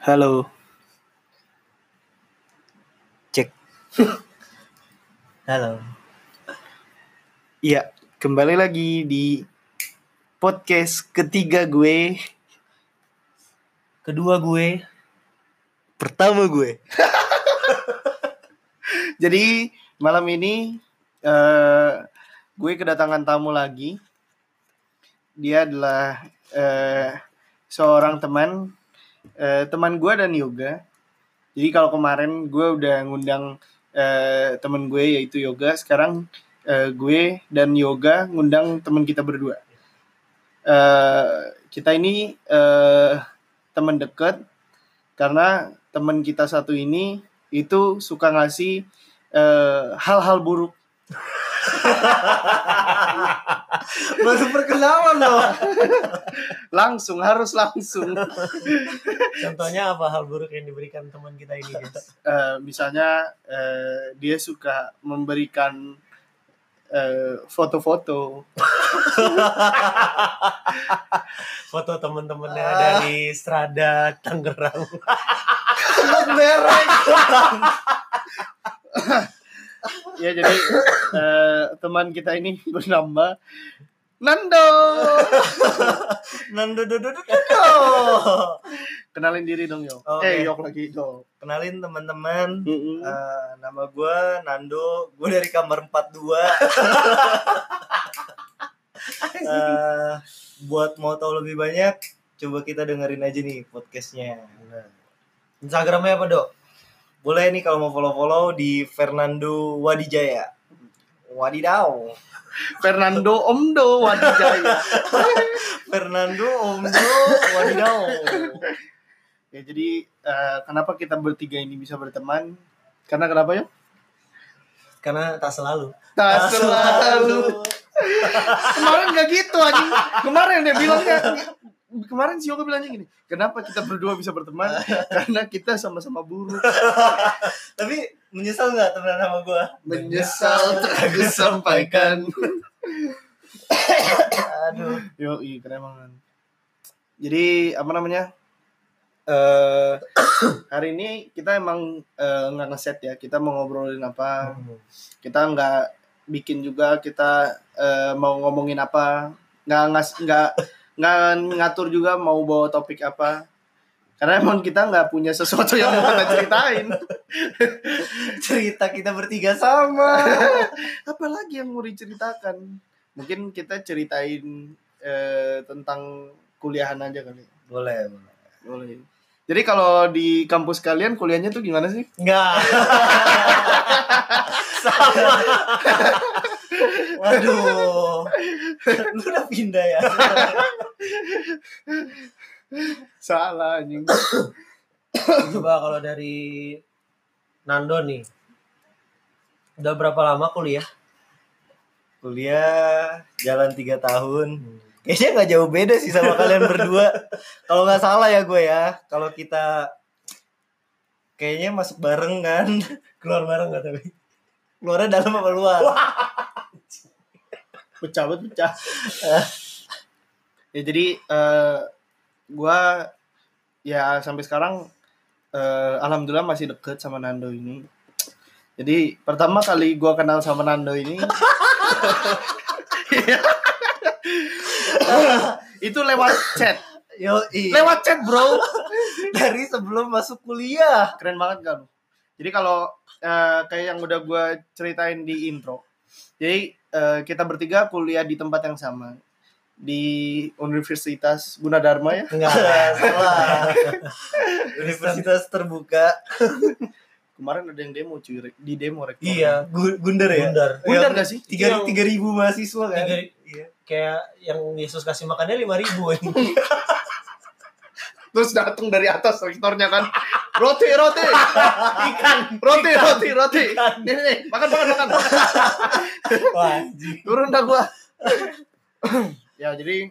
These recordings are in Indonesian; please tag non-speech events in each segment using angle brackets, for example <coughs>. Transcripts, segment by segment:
Halo. Cek. Halo. Iya, kembali lagi di podcast ketiga gue, Kedua gue. pertama gue. <laughs> Jadi malam ini eh gue kedatangan tamu lagi. Dia adalah eh seorang teman eh, teman gue dan yoga. Jadi kalau kemarin gue udah ngundang eh, teman gue yaitu yoga, sekarang eh, gue dan yoga ngundang teman kita berdua. Eh, kita ini eh, teman deket karena teman kita satu ini itu suka ngasih hal-hal buruk. <laughs> Baru perkenalan loh. Langsung harus langsung. Contohnya apa hal buruk yang diberikan teman kita ini, guys? Eh, misalnya eh, dia suka memberikan eh, foto-foto. Foto teman-temannya dari Strada Tangerang. merek. ya jadi eh, teman kita ini <laughs> bernama Nando. <laughs> Nando do do do do. Kenalin diri dong yo. Oke. Eh yok lagi yo. Kenalin teman-teman. Mm-mm. Eh, nama gue Nando, gue dari kamar 42. <laughs> Eh, buat mau tahu lebih banyak, coba kita dengerin aja nih podcastnya. Instagramnya apa dok? Boleh nih kalau mau follow-follow di Fernando Wadijaya. Wadidaw. Fernando Omdo Wadijaya. <laughs> Fernando Omdo Wadidaw. ya jadi eh, kenapa kita bertiga ini bisa berteman? Karena kenapa ya? Karena tak selalu. Tak selalu. Kemarin gak gitu anjing. Kemarin dia bilangnya kemarin si Yoga bilangnya gini, kenapa kita berdua bisa berteman? <laughs> Karena kita sama-sama buruk. Tapi menyesal nggak temenan sama gue? Menyesal tak aku sampaikan. Aduh. Yo, iya keren banget. Jadi apa namanya? Eh hari ini kita emang eh, nggak ngeset ya. Kita mau ngobrolin apa? Kita nggak bikin juga. Kita eh, mau ngomongin apa? Nggak ngas nggak nggak ngatur juga mau bawa topik apa. Karena emang kita nggak punya sesuatu yang mau kita ceritain. <laughs> Cerita kita bertiga sama. <laughs> Apalagi yang mau diceritakan? Mungkin kita ceritain eh, tentang kuliahan aja kali. Boleh, boleh. Boleh. Jadi kalau di kampus kalian kuliahnya tuh gimana sih? Enggak. <laughs> Sama. Waduh. Lu udah pindah ya? Salah anjing. Coba kalau dari Nando nih. Udah berapa lama kuliah? Kuliah jalan tiga tahun. Kayaknya nggak jauh beda sih sama kalian berdua. Kalau nggak salah ya gue ya. Kalau kita kayaknya masuk bareng kan. Keluar bareng nggak tapi? Keluarnya dalam apa luar? Pecah banget pecah. ya jadi eh gua ya sampai sekarang eh, alhamdulillah masih deket sama Nando ini. Jadi pertama kali gua kenal sama Nando ini <laughs> itu lewat chat. Yo, Lewat chat, Bro. <laughs> dari sebelum masuk kuliah. keren banget kan jadi kalau eh, kayak yang udah gue ceritain di intro jadi eh, kita bertiga kuliah di tempat yang sama di Universitas Gunadarma ya Enggak, <laughs> salah. Universitas terbuka. kemarin ada yang demo cuy di demo rektor Iya, Gu- Gundar ya? Gundar. Gundar nggak sih? Tiga, Yang- tiga ribu mahasiswa kan? Tiga- Iya. kayak yang Yesus kasih makannya lima ribu <laughs> terus datang dari atas rektornya kan roti roti <laughs> ikan roti roti roti nih nih, nih makan makan makan wah turun dah gua ya jadi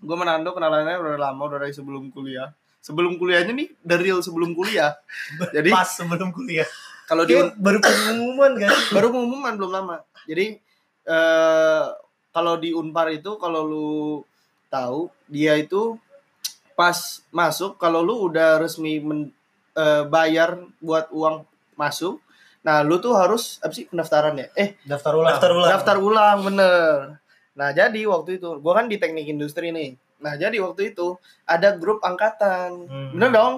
gua menando kenalannya udah lama udah dari sebelum kuliah sebelum kuliahnya nih dari real sebelum kuliah <laughs> jadi Pas sebelum kuliah. kalau di Kayak baru pengumuman kan? <laughs> baru pengumuman belum lama jadi eh kalau di Unpar itu kalau lu tahu dia itu pas masuk kalau lu udah resmi men- eh, bayar buat uang masuk nah lu tuh harus apa sih pendaftaran ya eh Daftar ulang. Daftar ulang. daftar ulang bener nah jadi waktu itu gua kan di teknik industri nih nah jadi waktu itu ada grup angkatan Hmm. bener dong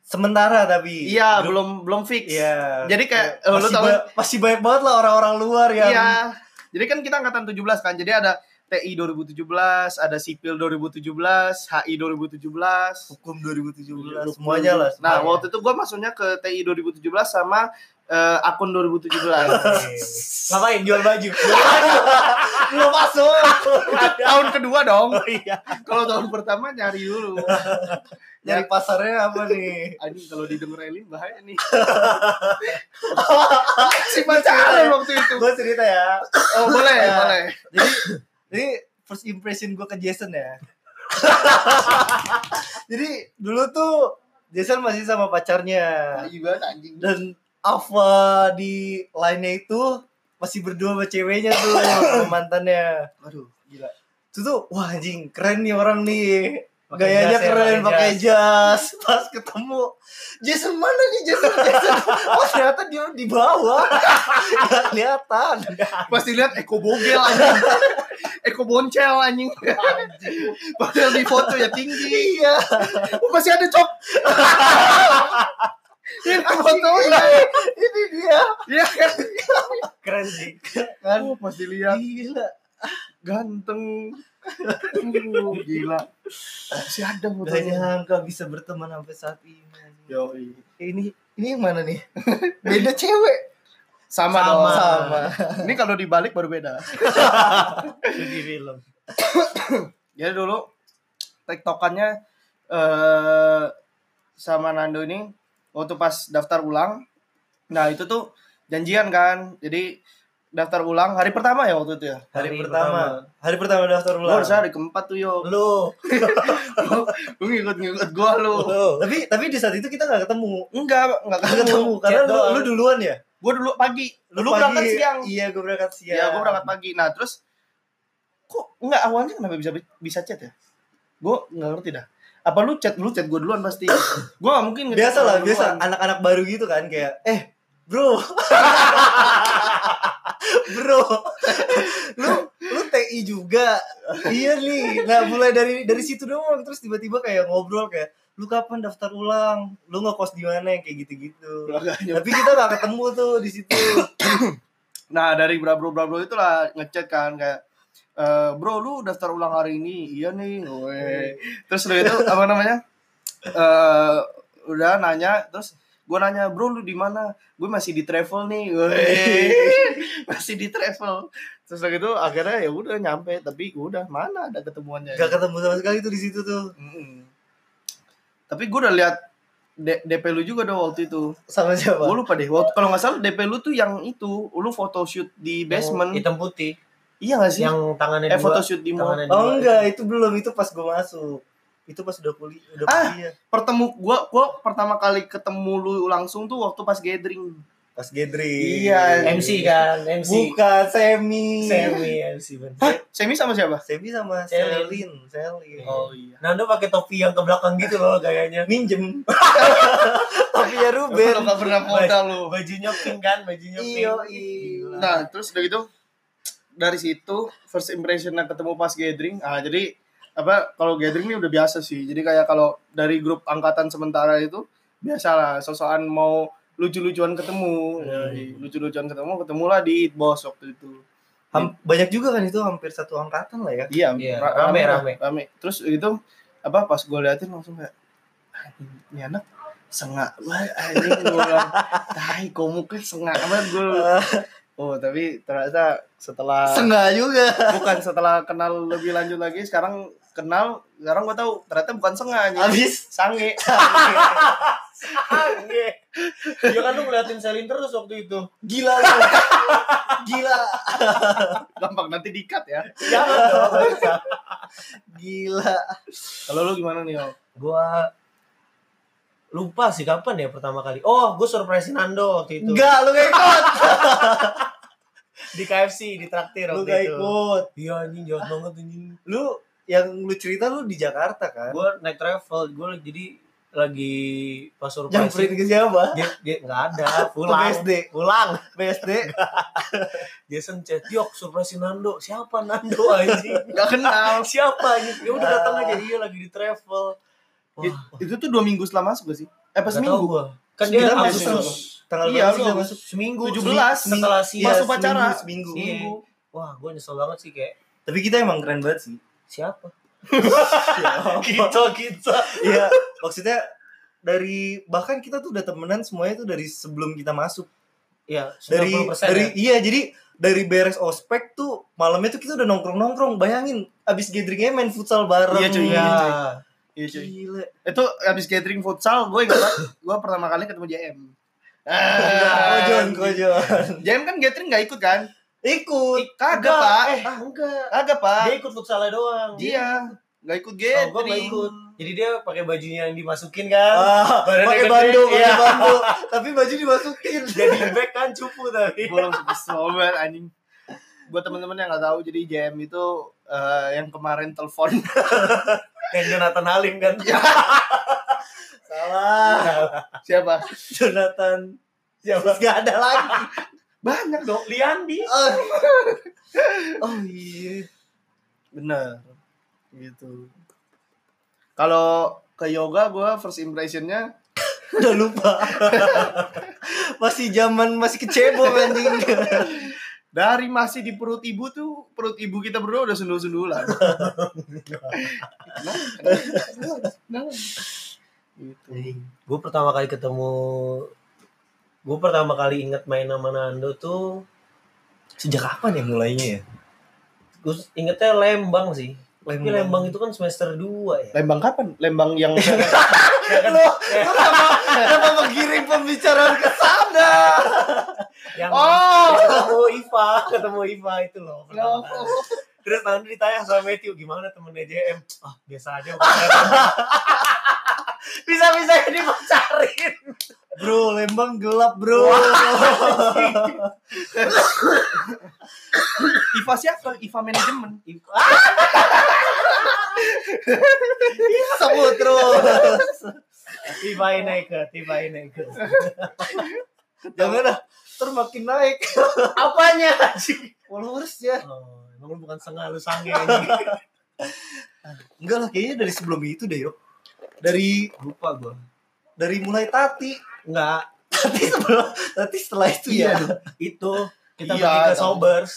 Sementara tapi. iya Grup- belum belum fix Iya. jadi kayak lu Masih, tahu ba- masih banyak banget lah orang-orang luar yang Iya. Jadi kan kita angkatan 17 kan. Jadi ada TI 2017, ada sipil 2017, HI 2017. hukum 2017 semuanya lah. Nah, semuanya. waktu itu gua masuknya ke TI 2017 sama eh, akun 2017. <laughs> Ngapain jual baju? belum masuk. tahun kedua dong. Oh iya. Kalau tahun pertama nyari dulu. Nyari pasarnya apa nih? Anjing kalau didengar Elin bahaya nih. <laughs> si pacaran waktu itu. Gue cerita ya. Oh, boleh, Ya. boleh. Jadi jadi first impression gue ke Jason ya. <laughs> jadi dulu tuh Jason masih sama pacarnya dan Ava di lainnya itu masih berdua sama ceweknya tuh <laughs> sama mantannya. Aduh, gila. Itu tuh wah anjing keren nih orang nih. Pakai Gayanya jas ya, keren pakai pakai jas. Pas ketemu Jason mana nih Jason <laughs> Jason? Oh ternyata dia di bawah. <laughs> Gak kelihatan. Pasti lihat Eko Bogel anjing. <laughs> Eko Boncel anjing. Padahal di foto ya tinggi. Iya. Oh, masih ada cok. Ini foto ya. Ini dia. Iya kan. Keren sih. Kan Oh, pas dilihat gila. ganteng. Uh, gila. Masih ada Gak fotonya. nyangka bisa berteman sampai saat ini. Yoi. Ini ini yang mana nih? <laughs> Beda cewek. Sama, Sama. dong. Sama. Ini kalau dibalik baru beda. <laughs> Di film. <coughs> Jadi dulu tektokannya eh sama Nando ini waktu pas daftar ulang. Nah, itu tuh janjian kan. Jadi daftar ulang hari pertama ya waktu itu ya. Hari, Hari pertama. Hari pertama daftar Lu ulang. harus hari keempat tuh yo. Lu. <laughs> Lu ngikut-ngikut gua lu. Lu. Tapi tapi di saat itu kita nggak ketemu. Enggak, enggak Nggak ketemu. ketemu karena lu, lu duluan ya. Gua dulu pagi. Lu, pagi. berangkat siang. Iya, gue berangkat siang. Iya, gua berangkat pagi. Nah, terus kok enggak awalnya kenapa bisa bisa chat ya? Gua enggak ngerti dah. Apa lu chat lu chat gua duluan pasti. <coughs> gua nggak mungkin Biasa lah, lu biasa anak-anak baru gitu kan kayak eh bro <laughs> bro lu lu TI juga. Iya nih. Nah mulai dari dari situ doang. Terus tiba-tiba kayak ngobrol kayak lu kapan daftar ulang? Lu ngekos di mana? Kayak gitu-gitu. Tapi kita gak ketemu tuh di situ. <coughs> Nah dari bro bro bro bro itulah ngechat kan kayak eh bro lu daftar ulang hari ini? Iya nih Weh. terus udah itu apa namanya? Eh udah nanya terus gue nanya bro lu di mana? Gue masih di travel nih. Weh. <laughs> masih di travel. Terus gitu akhirnya ya udah nyampe. Tapi udah mana ada ketemuannya gak ketemu sama sekali tuh di situ tuh. Mm-mm. tapi gue udah lihat D- DP lu juga dong waktu itu. Sama siapa? Gue lupa deh. Waktu kalau nggak salah DP lu tuh yang itu. Lu photoshoot di basement. Yang hitam putih. iya gak sih? Yang tangannya eh dua. photoshoot di mall. Tangannya oh dua. enggak. Itu belum. Itu pas gue masuk itu pas udah kuliah udah Ah. kuliah pertemu gua gua pertama kali ketemu lu langsung tuh waktu pas gathering pas gathering Iya, MC kan, MC. bukan semi Semi MC bener. Hah? Semi sama siapa semi sama Selin. Selin Oh, iya Nando pakai topi yang ke belakang gitu loh gayanya. minjem <laughs> tapi ya Ruben gak pernah modal lu Bajunya pink kan, bajunya pink. iyo nah terus udah gitu dari situ first impression ketemu pas gathering ah jadi apa kalau gathering ini udah biasa sih. Jadi kayak kalau dari grup angkatan sementara itu biasa lah sosokan mau lucu-lucuan ketemu. Hmm. lucu-lucuan ketemu ketemulah di bos waktu itu. Ham- banyak juga kan itu hampir satu angkatan lah ya? Iya, ra- rame, lah, rame. rame. Terus itu apa pas gue liatin langsung kayak "Ah, ini anak sengak banget anjing. Gue bilang tai komuknya sengak banget. Gue <laughs> oh tapi ternyata setelah Sengaja juga. Bukan setelah kenal lebih lanjut lagi sekarang kenal sekarang gue tahu ternyata bukan sengak anjing Abis sange <laughs> Sange. Iya kan lu ngeliatin Selin terus waktu itu. gila lu gila gampang nanti dikat ya Jangan dong. gila kalau lu gimana nih Om? Gua lupa sih kapan ya pertama kali. Oh, gue surprise Nando waktu itu. enggak lu gak ikut Di KFC, di traktir lu waktu gak itu. ikut Iya anjing jahat banget anjing. lu yang lu cerita lu di Jakarta kan? gue naik travel gue jadi lagi pas Nyamperin surprise ke siapa? dia, dia nggak ada <laughs> pulang BSD. pulang <laughs> BSD. <laughs> Jason chat yok surprise Nando siapa Nando anjing Gak kenal. siapa anjing ya udah datang aja iya lagi di travel Wah, It- itu tuh dua minggu setelah masuk gak sih? Eh pas gua. kan dia Agustus Tanggal Iya, berapa masuk? seminggu 17 setelah si Iya, Masuk pacara. seminggu, seminggu. Iya. Seminggu. wah gue nyesel banget sih kayak Tapi kita emang keren banget sih. Siapa <laughs> Siapa? kita kita Iya, maksudnya dari bahkan kita tuh udah temenan semuanya tuh dari sebelum kita masuk. ya Dari 90% dari ya? iya jadi dari beres ospek tuh malamnya tuh kita udah nongkrong-nongkrong. Bayangin abis gatheringnya main futsal bareng. Iya, cuy. ya Iya cuy. Gila. Itu abis gathering futsal, gue ingat gue pertama kali ketemu JM. Kojon, kojon. JM kan gathering gak ikut kan? Ikut. Kagak pak. eh, ah enggak Kagak pak. dia ikut futsalnya doang Iya. Gak ikut Oh, gue gak gathering. ikut. Jadi dia pakai bajunya yang dimasukin kan. Ah, pakai bandu, pakai Iya. bandu. Tapi baju dimasukin. <laughs> Jadi back kan cupu tapi. Kesel banget anjing. Buat teman-teman yang gak tahu, jadi JM itu eh, yang kemarin telepon. <laughs> Yang Jonathan Halim kan. <laughs> Salah. Siapa? Jonathan. Siapa? Gak ada lagi. Banyak dong. Liandi. Oh, <laughs> oh iya. Bener. Gitu. Kalau ke yoga gue first impressionnya <laughs> Udah lupa. <laughs> masih zaman masih kecebong anjing. dari masih di perut ibu tuh perut ibu kita berdua udah sundul-sundulan. Nah, nah, gitu. Gue pertama kali ketemu gue pertama kali inget main sama Nando tuh Sejak kapan ya mulainya ya? gue ingetnya Lembang sih. Tapi Lembang itu kan semester 2 ya. Lembang kapan? Lembang yang <laughs> Ya kan? Lo, lo kenapa, kenapa menggiring pembicaraan ke sana? yang Oh. ketemu Iva, ketemu Iva itu loh. pertama kali. Terus nanti ditanya sama Matthew gimana temennya JM? Ah biasa aja. <laughs> Bisa-bisa <laughs> dipacarin. Bro, Lembang gelap, Bro. <laughs> IVA siapa? IVA manajemen. <laughs> Sebut terus. Iva naik Iva naik ke. Jangan dah. Ntar makin naik. Apanya? Followers ya. Oh, emang lu bukan setengah lu sange. Enggak lah, kayaknya dari sebelum itu deh, yuk. Dari Lupa gua. dari mulai Tati. Enggak, <laughs> Tati sebelum Tati setelah itu ya. itu kita Iya, pergi ke. Sobers.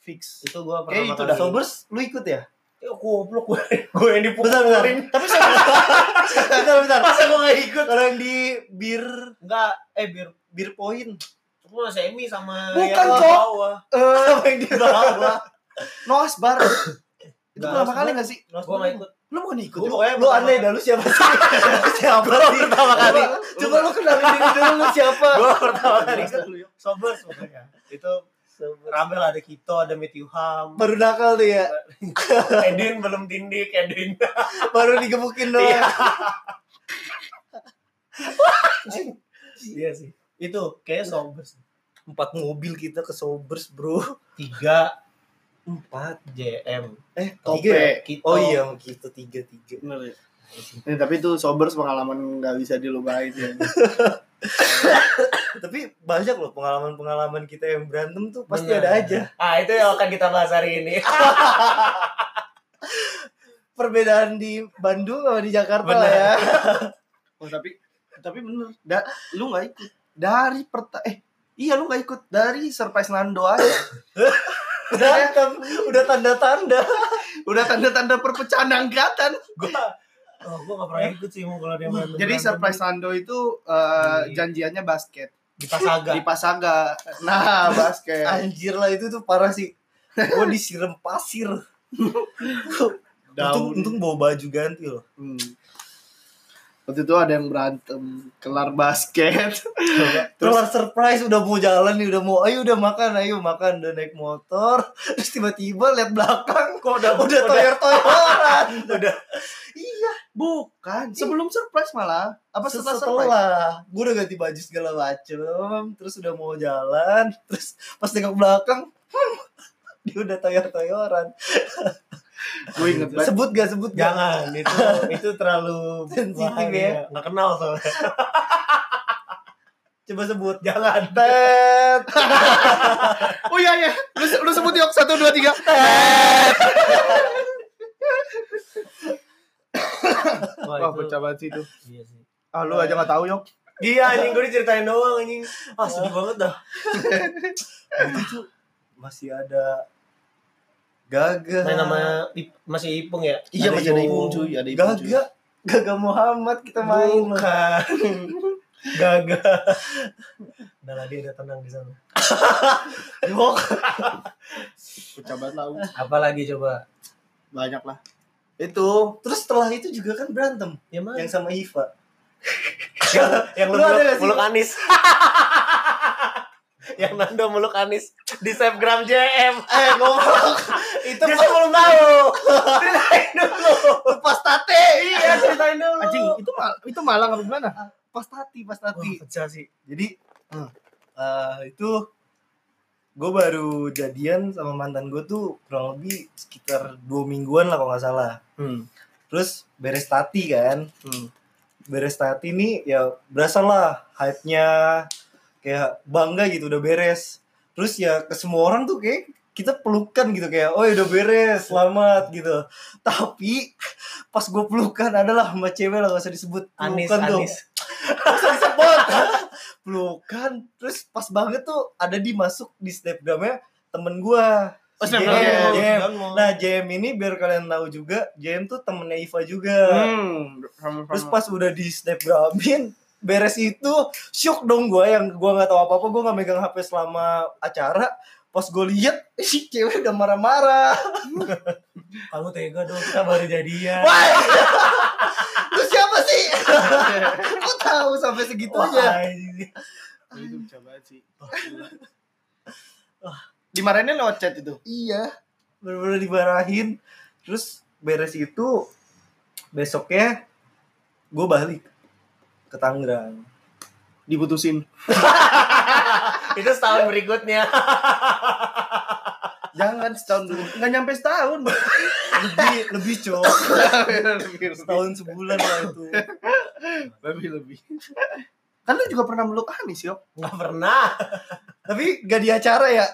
Fix. Itu gua Kayak pertama itu dah. Sobers lu ikut ya? Ya goblok gue. <laughs> Gue yang Bentar, bentar. dipukulin. Tapi saya <laughs> bentar, bentar. Masa gue gak ikut? Kalau yang di bir Enggak, eh biar bir point gue semi sama Bukan, yang Cok. bawah. Eh, apa yang di bawah? Noas Bar. Itu pertama kali gak sih? Gue gak ikut. Lu bukan ikut? Cok? pokoknya Lu aneh dah lu siapa sih? <laughs> siapa sih? pertama kali. Coba lu kenalin diri dulu lu siapa? Gue pertama kali ikut Sobers pokoknya. Itu rame lah ada Kito, ada Matthew Ham. Baru nakal tuh ya. <laughs> Edwin belum tindik, Edwin. <laughs> Baru digebukin doang. Iya. Iya sih. Itu kayaknya Sobers. Empat mobil kita ke Sobers, Bro. Tiga, empat JM. Eh, tiga ya? Kito. Oh iya, kita tiga tiga. Bener ya? Eh, tapi itu sobers pengalaman nggak bisa dilupain ya. <laughs> Tapi banyak loh pengalaman-pengalaman kita yang berantem tuh pasti Bener. ada aja. Ah, itu yang akan kita bahas hari ini. <laughs> Perbedaan di Bandung sama di Jakarta Bener. lah ya. Oh, tapi tapi bener. Da, lu nggak ikut dari perta eh iya lu nggak ikut dari surprise Nando aja. <laughs> Berantem, udah tanda-tanda. Udah tanda-tanda perpecahan angkatan. Gue Oh, gue gak pernah ikut sih mau kalau dia main Jadi surprise Nando itu eh, Iya. janjiannya basket di Pasaga. di Pasaga. Nah, <laughs> basket. Anjir lah itu tuh parah sih. Gue disiram pasir. <laughs> Untung, untung bawa baju ganti loh. Hmm. Waktu itu ada yang berantem kelar basket. <laughs> Terus surprise udah mau jalan nih, udah mau ayo udah makan, ayo makan udah naik motor. <laughs> Terus tiba-tiba lihat belakang Kok udah udah toyor-toyoran. <laughs> udah iya, Bukan, sebelum surprise malah. Apa setelah, setelah gue udah ganti baju segala macem terus udah mau jalan terus pas tengok belakang dia udah toyor-toyoran Gue inget banget. Sebut gak sebut gak? Jangan, itu itu terlalu <laughs> Sensitif ya. Nggak kenal soalnya. <laughs> Coba sebut. Jangan. Tet. <laughs> Oh iya iya. Lu, lu sebut yuk satu dua tiga. <coughs> Wah, Wah itu- pecah banget sih itu. Iya sih. Ah lu aja nggak tahu yuk. Iya anjing gue diceritain doang anjing. Ah sedih banget dah. itu tuh masih ada Gaga. Main nama masih Ipung ya? Iya Ada masih ada Ipung. Cuy, ada Ipung cuy. Gaga. Gaga Muhammad kita main. Bukan. <laughs> Gaga. Udah dia udah tenang di sana. <laughs> Banget lah. U. Apalagi coba? Banyak lah. Itu. Terus setelah itu juga kan berantem. Ya mana? Yang sama Iva. yang, yang lu Lu meluk Anis. <laughs> yang Nando meluk Anis di Snapgram JM. Eh ngomong. itu Dia belum tahu. Ceritain dulu. pas tate. Iya, ceritain dulu. Anjing itu mal itu Malang apa gimana? Pas tati, pas Wah, tati. pecah sih. Jadi eh, itu gue baru jadian sama mantan gue tuh kurang lebih sekitar dua mingguan lah kalau nggak salah. Hmm. Terus beres tati kan, Hmm. beres tati nih ya berasa lah hype-nya kayak bangga gitu udah beres. Terus ya ke semua orang tuh kayak kita pelukan gitu kayak oh udah beres selamat gitu. Tapi pas gue pelukan adalah sama cewek lah gak usah disebut Anis, pelukan tuh. Anis. Gak usah disebut. <laughs> pelukan terus pas banget tuh ada di masuk di snapgramnya temen gue. Oh, Si. JM. Nah JM ini biar kalian tahu juga JM tuh temennya Iva juga. Hmm, sama-sama. Terus pas udah di snapgramin beres itu shock dong gue yang gue nggak tahu apa apa gue nggak megang HP selama acara. Pas gue lihat si cewek udah marah-marah. <laughs> Kamu tega dong, kita baru jadian. wah lu siapa sih? <laughs> Kok tahu sampai segitunya? Itu banget sih. Dimarahinnya lewat chat itu. iya. Bener-bener dimarahin. Terus beres itu besoknya gue balik ke Tangerang Diputusin. <laughs> Itu setahun berikutnya. <laughs> Jangan setahun dulu. Nggak nyampe setahun. lebih lebih cowok lebih, setahun sebulan lah itu lebih, lebih. Kan lu juga pernah meluk Anis, yuk. Nggak pernah. tapi gak di acara ya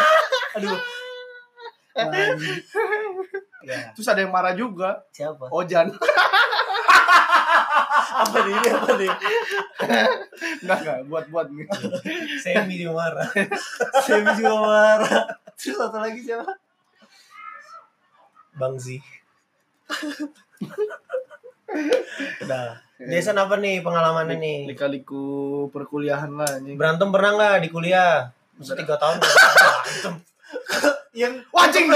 <laughs> aduh. Ya, Terus ada yang marah juga. siapa? Ojan. Apa nih? Ini apa nih? Enggak, enggak. Buat-buat gitu. Semi dia marah. Semi juga marah terus satu lagi siapa Bangsi. Udah. Jason apa nih pengalamannya nih? Lika-liku perkuliahan lah. anjing. Berantem pernah nggak di kuliah? Masa tiga tahun nggak berantem? yang Wajing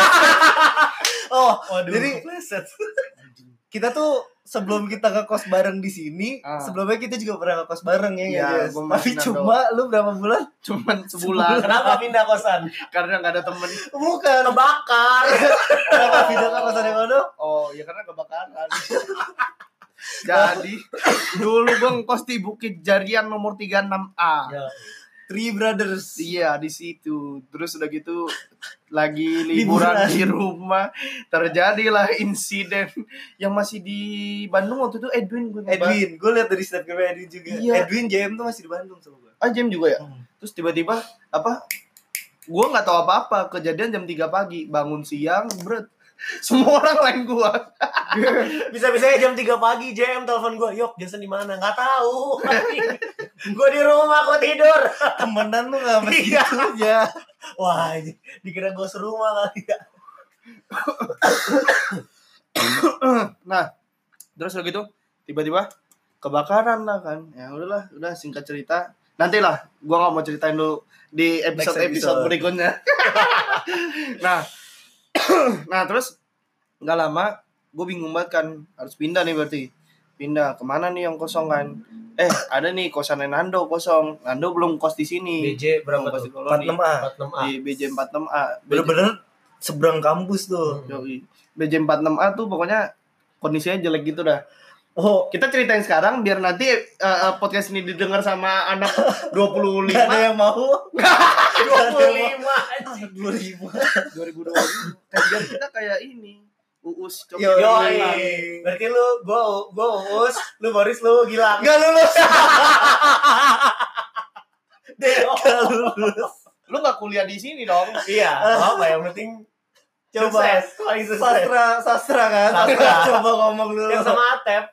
<laughs> oh Waduh, Jadi-. Kita tuh sebelum kita ke kos bareng di sini Ah. sebelumnya kita juga pernah ke kos bareng ya, gua tapi cuma lu berapa bulan Cuman sebulan. Kenapa pindah kosan? Karena nggak ada temen. bukan Kebakar. kenapa pindah ke kosan yang mana Oh, ya karena kebakaran. Jadi, dulu gue ngkos di Bukit Jarian nomor 36A. Ya. Three Brothers Iya, di situ. Terus udah gitu lagi <laughs> liburan di rumah, terjadilah insiden yang masih di Bandung waktu itu Edwin gue Edwin gue liat dari snapgram Edwin juga Iya. Edwin JM tuh masih di Bandung sama gue Ah, jam juga ya? Hmm. Terus tiba-tiba apa? Gue nggak tahu apa-apa. Kejadian jam 3 pagi, bangun siang, bret. <laughs> Semua orang lain gua. <laughs> Bisa-bisanya jam 3 pagi JM telepon gue, "Yok, Jason di mana?" Nggak tahu. Gue di rumah kok tidur. <laughs> temenan lu gak sampai Iya. segitunya Wah, ini dikira gue serumah kali ya. Nah, terus udah gitu tiba-tiba kebakaran lah kan. Ya udahlah, udah singkat cerita. Nantilah, gua nggak mau ceritain dulu di episode episode episode. berikutnya. <laughs> nah, <clears throat> nah terus nggak lama gue bingung banget kan harus pindah nih berarti pindah. Ke mana nih yang kosong kan eh ada nih kosannya Nando kosong. Nando belum kos di sini. BJ berapa tuh? koloni. 46A 46A. di BJ 46A bener-bener seberang kampus tuh. Yoi. BJ 46A tuh pokoknya kondisinya jelek gitu dah. Oh. Kita ceritain sekarang biar nanti eh, eh, podcast ini didengar sama anak <laughs> 25 gak ada yang mau. <laughs> 25 anjing. 2000 2020 kajian kita kayak ini Uus Yo, Yoi. Yoi. Berarti lu gua gua Uus, lu Boris lu Gilang. Gak lulus. <laughs> Deo. Gak lulus. Lu nggak kuliah di sini dong. Iya, apa yang penting Coba. sukses. Sastra, sastra kan? Sastra. <laughs> Coba ngomong dulu. Yang sama Atep.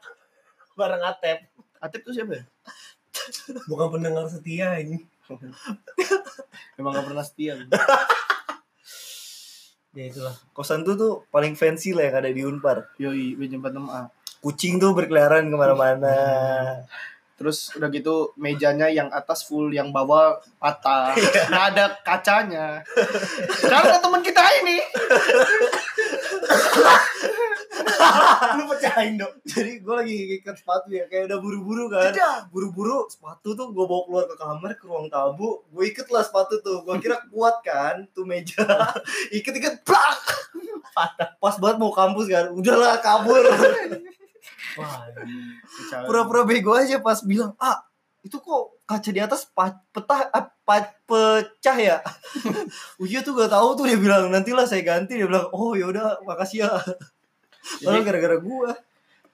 Bareng Atep. Atep tuh siapa ya? Bukan pendengar setia ini. Emang gak pernah setia. <laughs> Ya itulah. Kosan tuh tuh paling fancy lah yang ada di Unpar. Yoi, B46A. Kucing tuh berkeliaran ke mana-mana. <laughs> Terus udah gitu mejanya yang atas full, yang bawah patah. <laughs> Nggak ada kacanya. Karena teman kita ini. <laughs> lu pecahin dong. Jadi gue lagi ikat sepatu ya, kayak udah buru-buru kan. Buru-buru sepatu tuh gue bawa keluar ke kamar, ke ruang tamu. Gue iket lah sepatu tuh. Gue kira kuat kan, tuh meja. <laughs> Iket-iket, plak! <laughs> Patah. Pas banget mau kampus kan, udahlah kabur. Pura-pura bego aja pas bilang, ah itu kok kaca di atas pa- petah ah, pa- pecah ya oh iya tuh gak tahu tuh dia bilang nantilah saya ganti dia bilang oh yaudah makasih ya Padahal gara-gara gua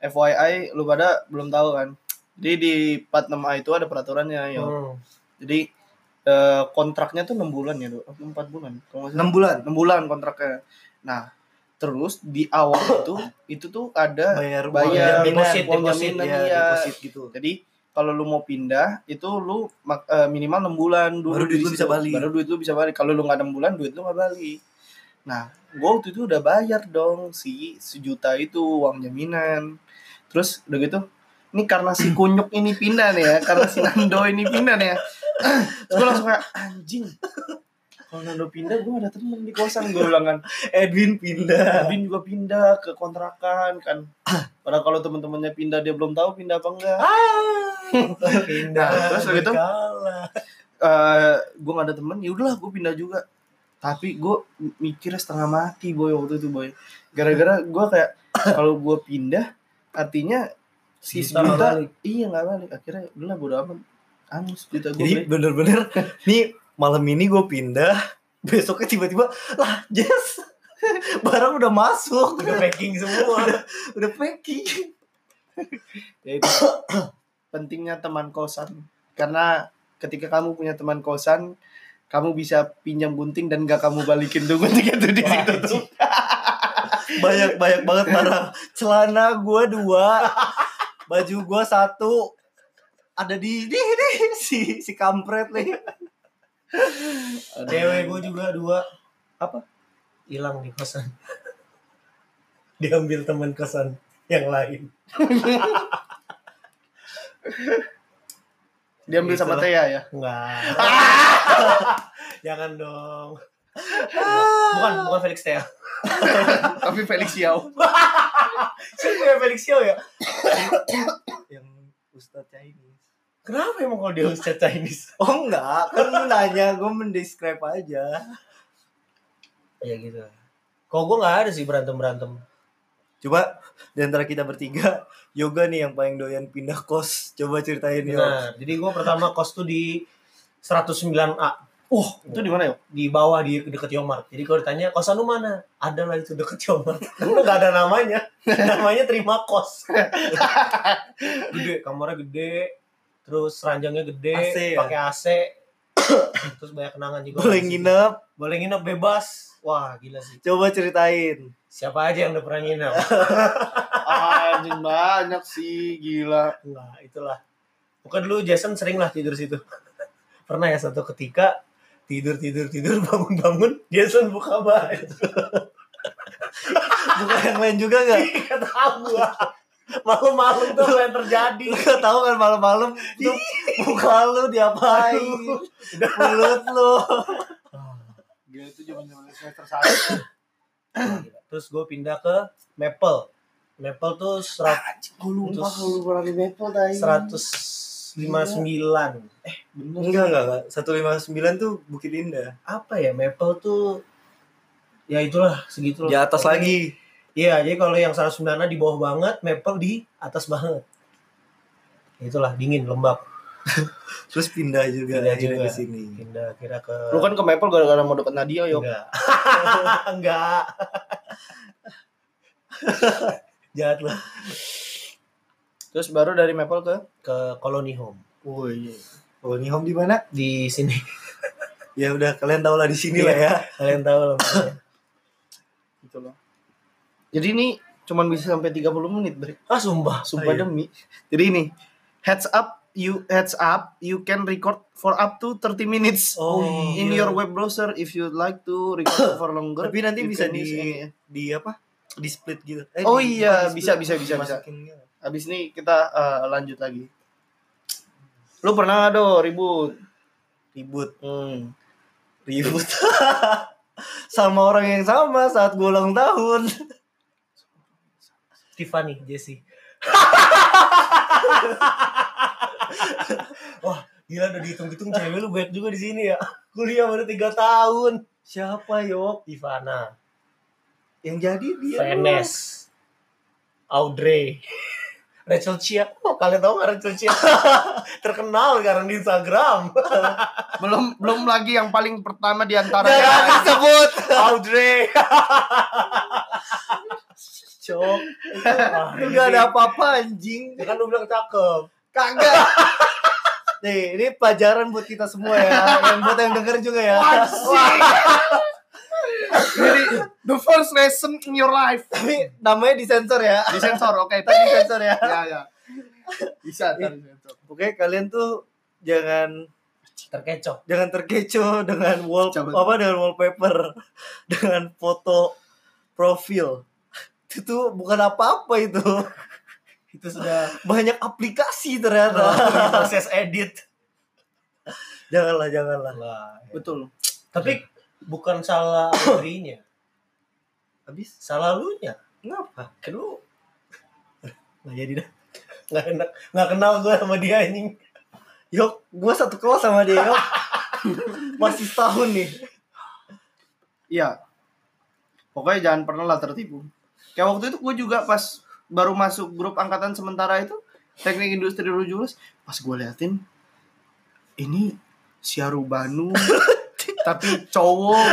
FYI, lu pada belum tahu kan. Jadi di 46A itu ada peraturannya, yo. Hmm. Jadi eh, kontraknya tuh 6 bulan ya, Dok. Apa 4 bulan? Kalau nggak salah. enam bulan 6 bulan kontraknya. Nah, terus di awal <coughs> itu itu tuh ada bayar bayar deposit, ya, deposit gitu Jadi kalau lu mau pindah itu lu eh, minimal 6 bulan dulu Baru duit lu bisa balik. Baru duit lu bisa balik. Kalau lu nggak 6 bulan duit lu nggak balik. Nah, gua waktu itu udah bayar dong si sejuta itu uang jaminan. Terus udah gitu ini karena si kunyuk ini pindah nih ya, karena si Nando ini pindah nih ya. <clears throat> Terus gue langsung kayak anjing. Kalau Nando pindah, gue ada temen di kosan gue bilang kan. Edwin pindah Abin juga pindah ke kontrakan kan. <clears throat> Padahal kalau teman-temannya pindah dia belum tahu pindah apa enggak. Pindah. Nah, terus udah gitu? berkala. eh gue gak ada temen ya udahlah gue pindah juga tapi gue mikirnya setengah mati boy waktu itu boy. Gara-gara gue kayak <coughs> kalau gue pindah artinya si Sejuta iya nggak balik. Akhirnya udahlah bodo amat. Angus sejuta gue jadi bener-bener <laughs> nih malam ini gue pindah besoknya tiba-tiba lah Jess <laughs> barang udah masuk. Udah packing <laughs> semua. udah packing. Ya itu <coughs> pentingnya teman kosan. Karena ketika kamu punya teman kosan kamu bisa pinjam gunting dan gak kamu balikin tuh gunting itu di situ tuh banyak banyak banget barang celana gue dua baju gue satu ada di di, di si si kampret nih Cewek gue juga dua. Apa? Hilang di kosan. Diambil teman kosan yang lain. <laughs> diambil sama Itulah. Thea ya Enggak. <laughs> Jangan dong. Bukan, bukan Felix Teo. <laughs> tapi Felix Yao <laughs> Siapa ya Felix Teo ya? yang Ustadz Chinese Kenapa emang kalau dia Ustaz Chinese? oh enggak kan lu nanya gue mendescribe aja Ya gitu. Kok gue nggak ada sih berantem berantem. Coba di antara kita bertiga yoga nih yang paling doyan pindah kos coba ceritain Nah, jadi gue pertama kos tuh di 109A oh itu di mana ya di bawah di deket Yomart. Jadi kalau ditanya kosan lu mana? Ada lah itu deket Yomart. <laughs> Lu nggak ada namanya. namanya terima kos. gede, kamarnya gede. Terus ranjangnya gede, AC ya? pakai AC. <coughs> terus banyak kenangan juga. boleh nginep Boleh nginep bebas. Wah, gila sih. coba ceritain Siapa aja yang udah pernah nginep? <laughs> Ah, anjing banyak sih gila Enggak, itulah. Bukan dulu Jason sering lah tidur situ. <laughs> Pernah ya satu ketika tidur tidur tidur <laughs> bangun bangun Jason buka baju. bukan yang lain juga gak Gak tahu gua. Malam-malam tuh apa yang terjadi. lu gak tahu kan malam-malam tuh muka lu diapain? Mulut lu. Gila itu zaman zaman semester satu. Terus gue pindah ke Maple. Maple tuh serat, gue lupa kalau pernah di Maple tadi 159. bener enggak enggak enggak. 159 tuh Bukit Indah. Apa ya? Maple tuh ya itulah segitu di atas lagi Iya, jadi kalau yang 109 di bawah banget, Maple di atas banget. Itulah dingin, lembab. <laughs> terus pindah juga Pindah akhirnya juga. ke sini Pindah kira ke lu kan ke Maple gara-gara mau deket Nadia yo enggak. <laughs> enggak. <laughs> Jahat lah. Terus baru dari Maple ke Ke Colony Home. Oh iya. Oh, ini home di mana? Di sini. Ya udah kalian tahu lah di sini lah ya. Kalian tahu lah. Jadi ini cuman bisa sampai 30 menit, Bre. Ah sumpah. Sumpah iya. demi. Jadi ini heads up you heads up you can record for up to 30 minutes Oh, in iya. your web browser if you like to record <coughs> for longer. Tapi nanti bisa di di apa? Di split gitu. Eh, Oh di- iya, di bisa, bisa, bisa, bisa. gitu. Habis ini kita eh, lanjut lagi. Lu pernah do ribut? Ribut. Hmm. Ribut. <laughs> sama orang yang sama saat gue ulang tahun. Tiffany, Jesse. Wah, gila udah dihitung-hitung cewek lu banyak juga di sini ya. Kuliah baru 3 tahun. Siapa yok? Ivana, Yang jadi dia. Venes, Audrey, <laughs> Rachel Chia. Oh, kalian tahu nggak Rachel Chia? <laughs> Terkenal sekarang di Instagram. <laughs> Belum belum lagi yang paling pertama di antara Jangan disebut. Audrey. Cok. Wah, Enggak ada apa-apa anjing. Ya kan lu bilang cakep. Kagak. <laughs> Nih, ini pelajaran buat kita semua ya. Yang buat yang denger juga ya. Jadi the first lesson in your life. Tapi namanya disensor ya. Disensor, oke. <laughs> Tadi disensor ya. Ya, ya. Bisa disensor. Oke, kalian tuh jangan Terkecoh. jangan terkecoh dengan wall Coba. apa dengan wallpaper <laughs> dengan foto profil. Itu tuh bukan apa-apa itu. <laughs> Itu sudah Banyak aplikasi ternyata. proses edit. janganlah, janganlah. Lah, ya. Betul. Tapi bukan salah Audrey-nya, Habis salah lu nya. kenapa? Kan lu nggak jadi dah. Nggak enak, nggak kenal gue sama dia anjing. Yok, gua satu kelas sama dia, Yok. <laughs> Masih setahun nih. Iya. Pokoknya jangan pernah lah tertipu. Kayak waktu itu gue juga pas baru masuk grup angkatan sementara itu teknik industri 2017 pas gue liatin ini Syaru Banu <laughs> tapi cowok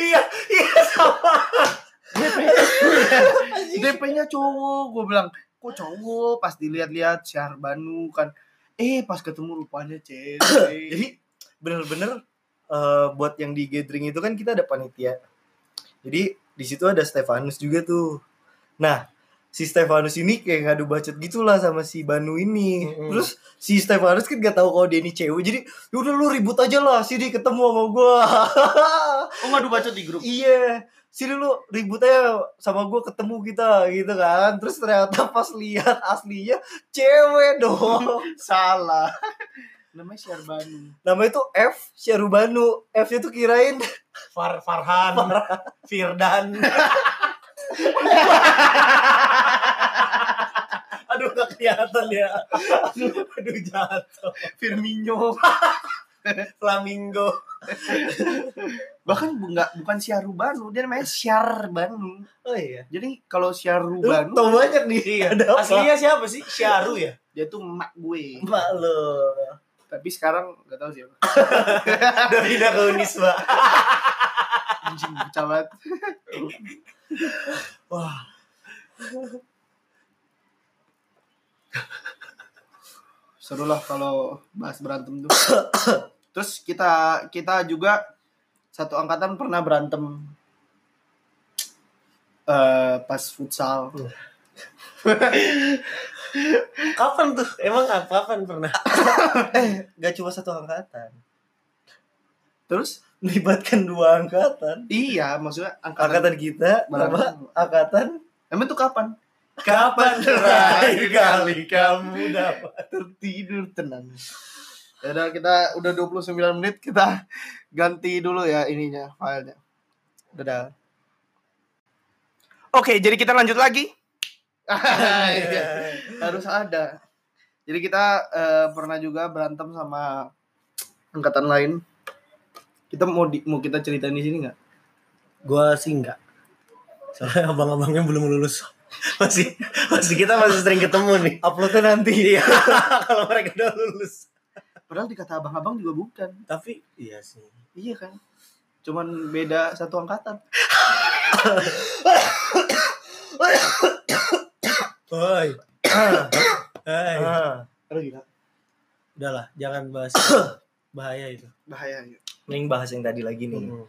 iya, iya sama. DP-nya cowok gue bilang kok cowok pas dilihat-lihat Syar Banu kan eh pas ketemu rupanya cewek <coughs> Jadi bener-bener eh, buat yang di gathering itu kan kita ada panitia. Jadi di situ ada Stefanus juga tuh. Nah, si Stefanus ini kayak ngadu bacot gitulah sama si Banu ini. Mm-mm. Terus si Stefanus kan gak tahu kalau dia ini cewek. Jadi yaudah lu ribut aja lah sini ketemu sama gua. oh ngadu bacot di grup iya. Sini lu ribut aja sama gua ketemu kita gitu kan. Terus ternyata pas lihat aslinya cewek dong. <laughs> salah namanya Syar Banu Namanya tuh F Syarubanu. F-nya tuh kirain Far Farhan, Firdan. <laughs> Aduh gak kelihatan ya. Aduh, aduh jatuh. Firmino Flamingo. bahkan bu- nggak bukan Syaru Banu dia namanya Syar Banu Oh iya. jadi kalau Syaru Lu Banu tau banyak nih. Iya. Ada apa? Aslinya siapa sih? Syaru ya? dia tuh emak gue Mbak lo. Tapi sekarang nggak tahu siapa <laughs> Udah pindah ke Unisba. anjing pecah banget. Wah. seru lah kalau bahas berantem tuh. Terus kita kita juga satu angkatan pernah berantem. Eh pas futsal <laughs> Kapan tuh? Emang apa kapan pernah? <laughs> Eh, gak cuma satu angkatan. terus Melibatkan dua angkatan. iya maksudnya angkatan, Angkatan kita sama Berantem. angkatan emang tuh kapan Kapan terakhir <laughs> kali kamu dapat? tertidur tenang ya udah kita udah 29 menit kita ganti dulu ya ininya filenya Dadah. oke jadi kita lanjut lagi. <laughs> harus ada jadi kita eh, pernah juga berantem sama angkatan lain kita mau di, mau kita ceritain di sini nggak Gua sih enggak. Soalnya abang-abangnya belum lulus. Masih masih kita masih sering ketemu nih. Uploadnya nanti. Iya. <laughs> Kalau mereka udah lulus. padahal dikata abang-abang juga bukan Tapi iya sih. iya kan cuman beda satu angkatan <laughs> Oi. <coughs> Hai. ah. Aduh gila. Udahlah, jangan bahas <coughs> bahaya itu. Bahaya. ya. Mending bahas yang tadi lagi nih. Hmm.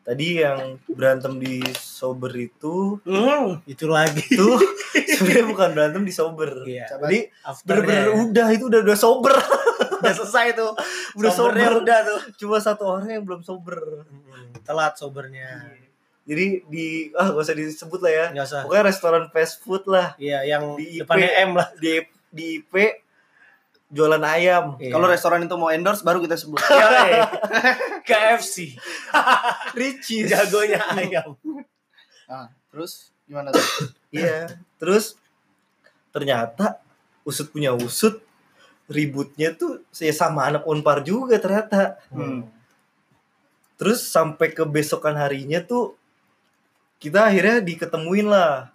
Tadi yang berantem di sober itu Hmm. Itu lagi. itu <laughs> sebenarnya bukan berantem di sober. Iya. Jadi bener-bener ya. udah itu udah udah sober. <laughs> udah selesai tuh. Udah Sobernya sober. udah tuh. Cuma satu orang yang belum sober. Hmm, Telat sobernya. Jadi di ah gak usah disebut lah ya. Enggak usah. Pokoknya restoran fast food lah Iya, yang Di IP. depannya M lah. di di IP jualan ayam. Iya. Kalau restoran itu mau endorse baru kita sebut. <laughs> Ya, KFC. <laughs> Ricis. Jagonya ayam. <laughs> Ah, terus gimana tuh? <coughs> Iya. Terus ternyata usut punya usut ributnya tuh ya sama anak unpar juga ternyata. Hmm. Terus sampai ke besokan harinya tuh kita akhirnya diketemuin lah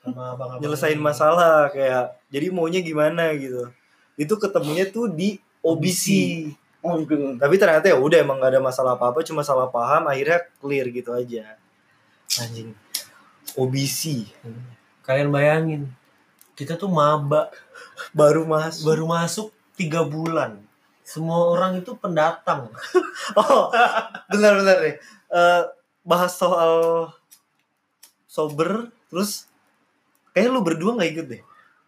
Sama abang-abang. nyelesain masalah kayak jadi maunya gimana gitu. Itu ketemunya tuh di OBC. Oh, gitu. Tapi ternyata ya udah emang gak ada masalah apa-apa cuma salah paham akhirnya clear gitu aja. Anjing. OBC Kalian bayangin. Kita tuh maba baru masuk. baru masuk tiga bulan. Semua orang itu pendatang. <laughs> Oh, benar-benar deh. Eh, bahas soal sober, terus kayak lu berdua nggak ikut deh.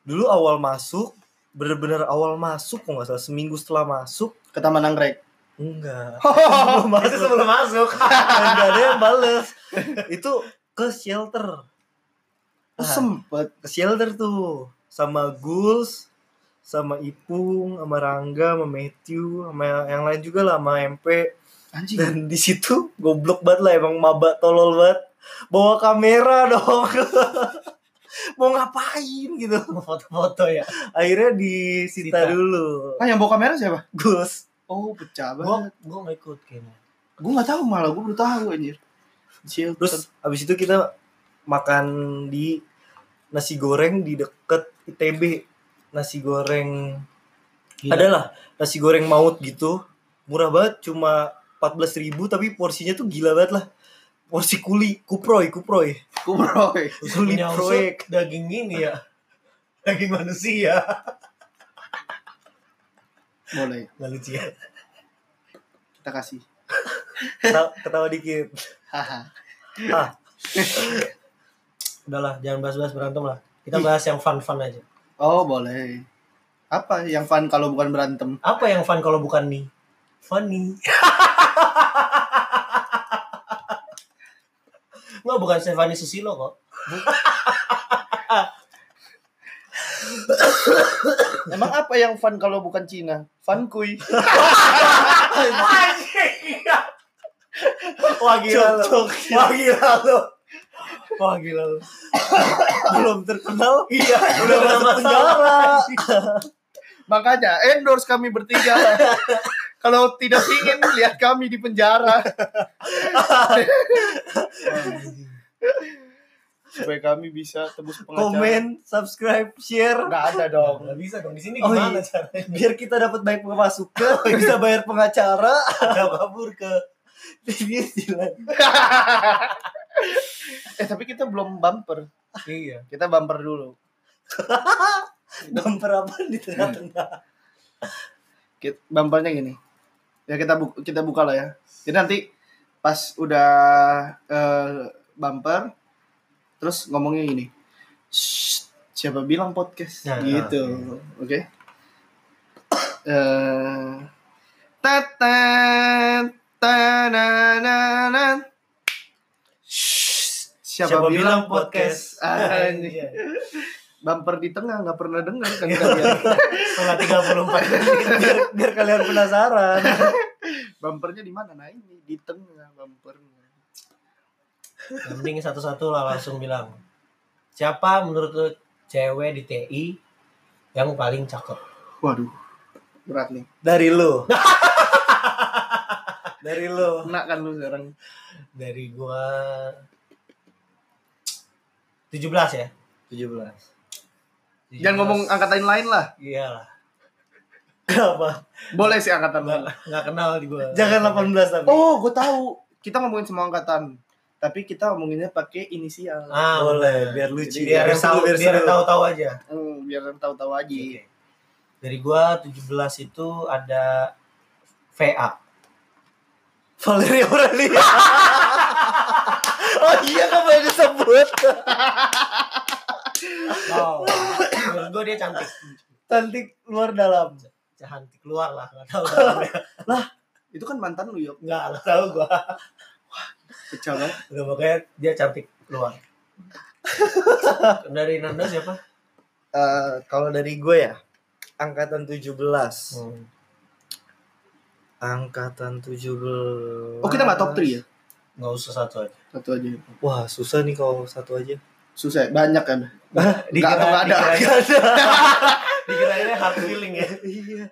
Dulu awal masuk, bener-bener awal masuk kok nggak salah seminggu setelah masuk, Ke Taman Anggrek. enggak. Oh, <laughs> Belum Itu sebelum masuk. <laughs> Dan nggak ada yang bales. Itu ke shelter, sempet. ke shelter tuh sama Guls, sama Ipung, sama Rangga, sama Matthew, sama yang lain juga lah, sama MP. Anjing. dan di situ goblok banget lah emang maba tolol banget bawa kamera dong <laughs> mau ngapain gitu Foto-foto ya. akhirnya disita Sita. dulu Ah, yang bawa kamera siapa? Gus Oh, pecah Gua banget. gua nggak ikut kayaknya. Gue nggak tahu malah, gue baru tahu anjir. Chill. terus abis itu kita makan di nasi goreng di deket ITB nasi goreng Gila. adalah nasi goreng maut gitu murah banget cuma 14.000 ribu tapi porsinya tuh gila banget lah porsi kuli kuproy kuproy Kubroy. kuli proyek daging ini ya. Daging manusia. Boleh, Nggak lucu ya. kita kasih. ketawa, ketawa dikit ah Udahlah, jangan bahas-bahas berantem lah. Kita bahas yang fun-fun aja. Oh, boleh. Apa yang fun kalau bukan berantem? Apa yang fun kalau bukan nih? Funny. <laughs> Nggak, bukan Stefani Susilo kok. <coughs> Emang apa yang fun kalau bukan Cina? Fun kuy. wah gila <laughs> lo wah gila lo Wah gila lu. <coughs> belum terkenal Iya, udah masuk penjara Makanya endorse kami bertiga. <laughs> kalau tidak ingin lihat kami di penjara. Supaya kami bisa tebus pengacara. komen subscribe share Nggak ada dong. Nggak bisa dong di sini Oh, gimana iya. caranya? biar kita dapat banyak pemasukan <laughs> bisa bayar pengacara Nggak kabur ke eh tapi kita belum bumper. iya. Kita bumper dulu. bumper apa di tengah-tengah Bumpernya gini. Ya kita bu- kita buka lah ya. Jadi nanti pas udah eh, bumper terus ngomongnya gini. "Shh, siapa bilang podcast Nah, gitu. Oke. Eh tatan tanananan. Shh, Siapa, bilang podcast? <laughs> Anjing. Iya. Bumper di tengah nggak pernah dengar kan kalian. <laughs> Setelah 34 menit. biar, biar kalian penasaran <laughs> Bumpernya di mana? Nah ini di tengah bumpernya. Penting satu-satu lah langsung bilang. Siapa menurut lu cewek di TI yang paling cakep? Waduh, berat nih. dari lu <laughs> dari lu Kena kan lu sekarang. Dari gua 17 ya. 17 Jangan ngomong angkatan lain lah. Iya lah. <laughs> kenapa Boleh sih angkatan lain. Nggak, nggak kenal di gua. jangan 18 tapi Oh, gue tahu. Kita ngomongin semua angkatan. tapi kita omonginnya pakai inisial. Ah, Boleh, biar lucu. biar yang tahu biar yang seru. tahu-tahu aja. Hmm, biar tahu-tahu aja. Oke. Dari gua 17 itu ada VA. Valeria Aurelia. <laughs> oh iya kan boleh disebut. Oh, menurut gua dia cantik. Cantik luar dalam. Cantik keluar lah, enggak tahu <laughs> dalamnya. Itu kan mantan lu, Yok. Enggak, enggak tahu gua. Pecah banget. Udah pokoknya dia cantik keluar. Dari Nanda siapa? Eh, kalau dari gue ya, angkatan 17. Hmm. Angkatan 17. Oh, kita nggak top 3 ya? Nggak usah satu aja. Satu aja. Wah, susah nih kalau satu aja. Susah, ya? banyak kan. Dikira, atau <laughs> nggak ada. Dikira, dikirainnya hard feeling ya. Iya.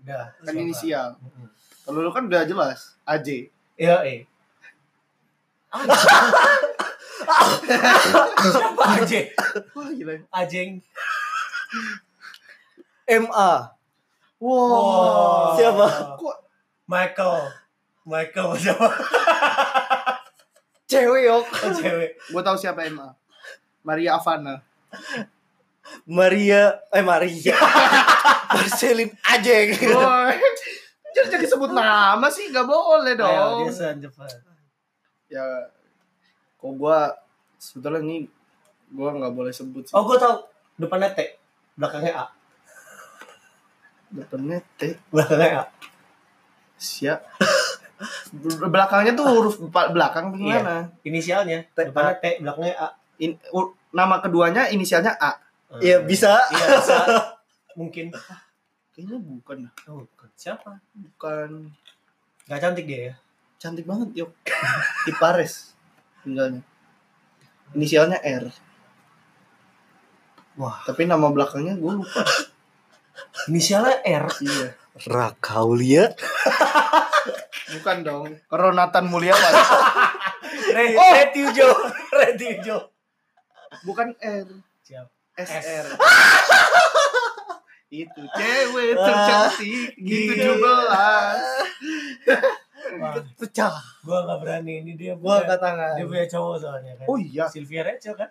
Udah. Kan inisial. Kalau lu kan udah jelas, AJ. Iya, eh. Siapa <laughs> gila. Ajeng. MA. Wow. Siapa? Kok Michael. Michael siapa? <laughs> Cewek yok. Oh, cewek. gua tahu siapa MA. Maria Avana. Maria eh Maria. <laughs> Marcelin Ajeng. Boy. Jadi jadi sebut nama sih nggak boleh Ayo, dong. Jason cepat. Ya, kok gua sebetulnya ini gua nggak boleh sebut sih. Oh, gue tau. Depannya T. Belakangnya A. Depannya T. Belakangnya A. Siap. <laughs> Belakangnya tuh huruf belakang gimana? Inisialnya. T, Depannya T. Belakangnya A. In- u- nama keduanya inisialnya A. Iya, bisa. Iya, bisa. Mungkin. Kayaknya bukan. Oh, bukan. Siapa? Bukan. Gak cantik dia ya? Cantik banget, Yok. <laughs> Di Paris tinggalnya. Inisialnya R. Wah. Tapi nama belakangnya gue lupa. Inisialnya R. iya. Rakaulia. <laughs> Bukan dong. Ronatan Mulyawan. <laughs> Re Oh. Retujo. <laughs> Retujo. Bukan R. Siap. SR. <laughs> Itu cewek tercantik di 17. Wah, Pecah. gua gak berani ini dia Gua punya, angkat tangan. dia punya cowok soalnya kan. Oh iya. Sylvia Rachel kan.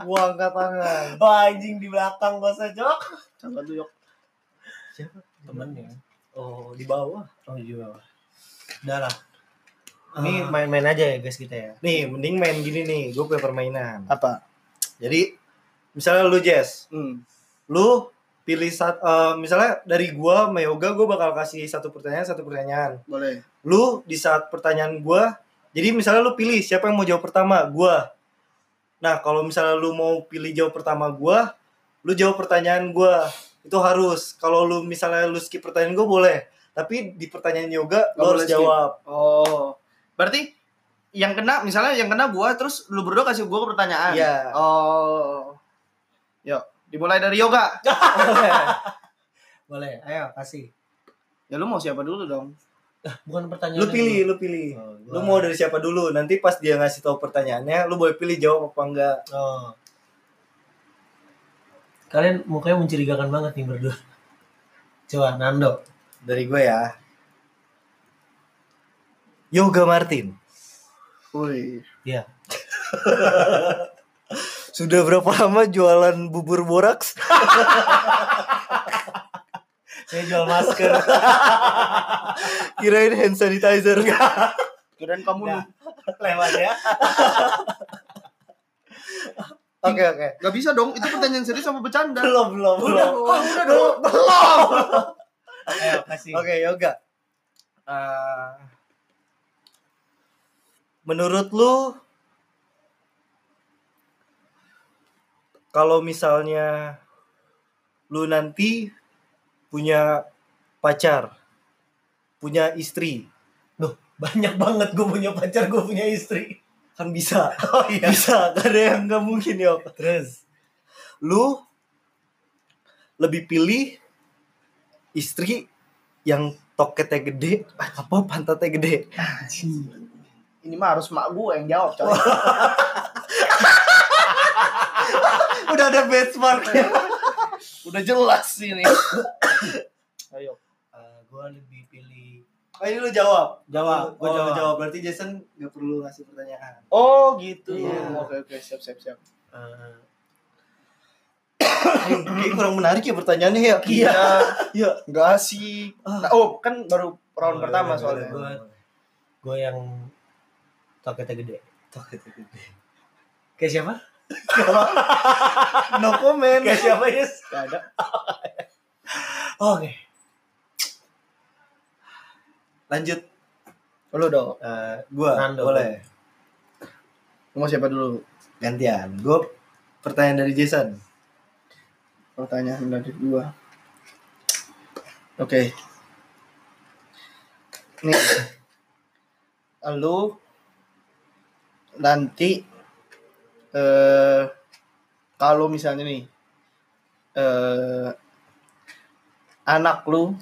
Gua angkat tangan. Wah anjing di belakang bosnya cok. Siapa tuh, Yok? Temennya. Oh, di bawah. Oh iya. Udah lah. Ini main-main aja ya guys kita ya. Nih, mending main gini nih. Gue punya permainan. Apa? Jadi, misalnya lu Jess, Hmm. lu pilih sat, eh, misalnya dari gua sama Yoga gua bakal kasih satu pertanyaan satu pertanyaan Boleh. lu di saat pertanyaan gua jadi misalnya lu pilih siapa yang mau jawab pertama gua nah kalau misalnya lu mau pilih jawab pertama gua lu jawab pertanyaan gua itu harus kalau lu misalnya lu skip pertanyaan gua boleh tapi di pertanyaan yoga Nggak lu harus boleh skip. jawab Oh. Berarti yang kena misalnya yang kena gua terus lu berdua kasih gua pertanyaan. Iya. Oh. Yuk, dimulai dari yoga. Boleh, <laughs> ayo kasih. Ya lu mau siapa dulu dong? Bukan pertanyaan. lu pilih lu pilih Oh, lu mau dari siapa dulu nanti pas dia ngasih tahu pertanyaannya lu boleh pilih jawab apa enggak Oh. Kalian mukanya mencurigakan banget nih berdua. Coba Nando. dari gue ya Yoga Martin Woi. Iya. <laughs> Sudah berapa lama jualan bubur boraks? <laughs> Saya jual masker. <laughs> Kirain hand sanitizer. Kirain kamu Nah. Lewat ya. Oke oke. Gak bisa dong, itu pertanyaan serius sama bercanda. Belum belum Udah, belum. oh, udah dong. Belum. Ayo kasih. Oke yoga. Eh, menurut lu kalau misalnya lu nanti punya pacar, punya istri, Duh, banyak banget gue punya pacar, gue punya istri. Kan bisa. <laughs> Oh iya. Bisa, gak ada yang gak mungkin yo. Terus. Lu lebih pilih istri yang toketnya gede apa pantatnya gede? Ini mah harus mak gue yang jawab, coy. <laughs> Udah ada benchmarknya. Udah jelas ini. <coughs> Ayo. gue lebih pilih Oh, ini lu jawab. Jawab. Gue Oh. jawab jawab berarti Jason gak perlu ngasih pertanyaan. Oh gitu. Iya. Oke oke siap siap siap. Eh, Kayaknya kurang menarik ya pertanyaannya ya. Iya. Iya. Enggak asik. Nah, oh kan baru round Oh, pertama iya, soalnya. iya. gue yang toketnya gede. Toketnya gede. Kayak siapa? <laughs> No comment. Kayak siapa Yes? Gak ada. <laughs> Oke. Lanjut. Lu dong. Eh, Gua Nando. boleh. Lu mau siapa dulu? Gantian. Gue pertanyaan dari Jason. Pertanyaan dari gua. Oke. Nih. Lu nanti eh kalau misalnya nih eh anak lu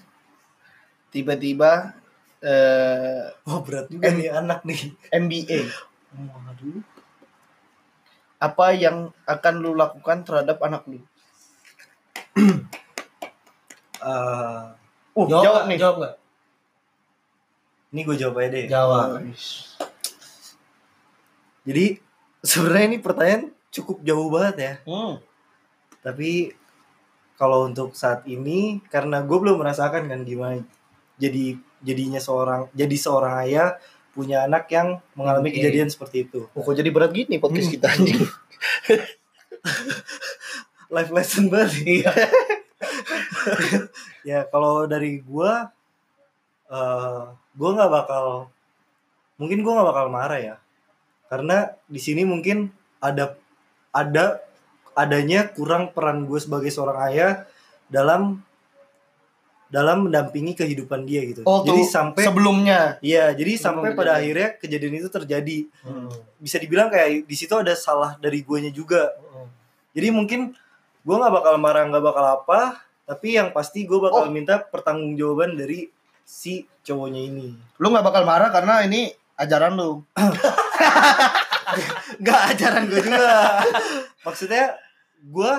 tiba-tiba eh Wah berat juga nih anak nih. MBA Waduh. apa yang akan lu lakukan terhadap anak lu? <clears throat> Eh, Uh, jawab, jawab nih. Jawab nggak? ini gue jawab aja deh. Jawab. Jadi sebenarnya ini pertanyaan cukup jauh banget ya. Hmm. Tapi kalau untuk saat ini karena gue belum merasakan kan gimana jadi jadinya seorang jadi seorang ayah punya anak yang mengalami Oke. kejadian seperti itu. Oh, kok jadi berat gini podcast Hmm. kita anjing. <laughs> Life lesson banget. <laughs> Iya. <laughs> ya kalau dari gua eh gua nggak bakal mungkin gua nggak bakal marah ya karena di sini mungkin ada ada adanya kurang peran gue sebagai seorang ayah dalam dalam mendampingi kehidupan dia gitu Oh, jadi sampai sebelumnya. iya jadi sebelum sampai pada akhirnya kejadian itu terjadi Hmm. bisa dibilang kayak di situ ada salah dari guanya juga Hmm. jadi mungkin gue nggak bakal marah nggak bakal apa tapi yang pasti gue bakal Oh. minta pertanggungjawaban dari si cowoknya ini Lu nggak bakal marah karena ini ajaran lu. <laughs> nggak ajaran gue juga maksudnya gue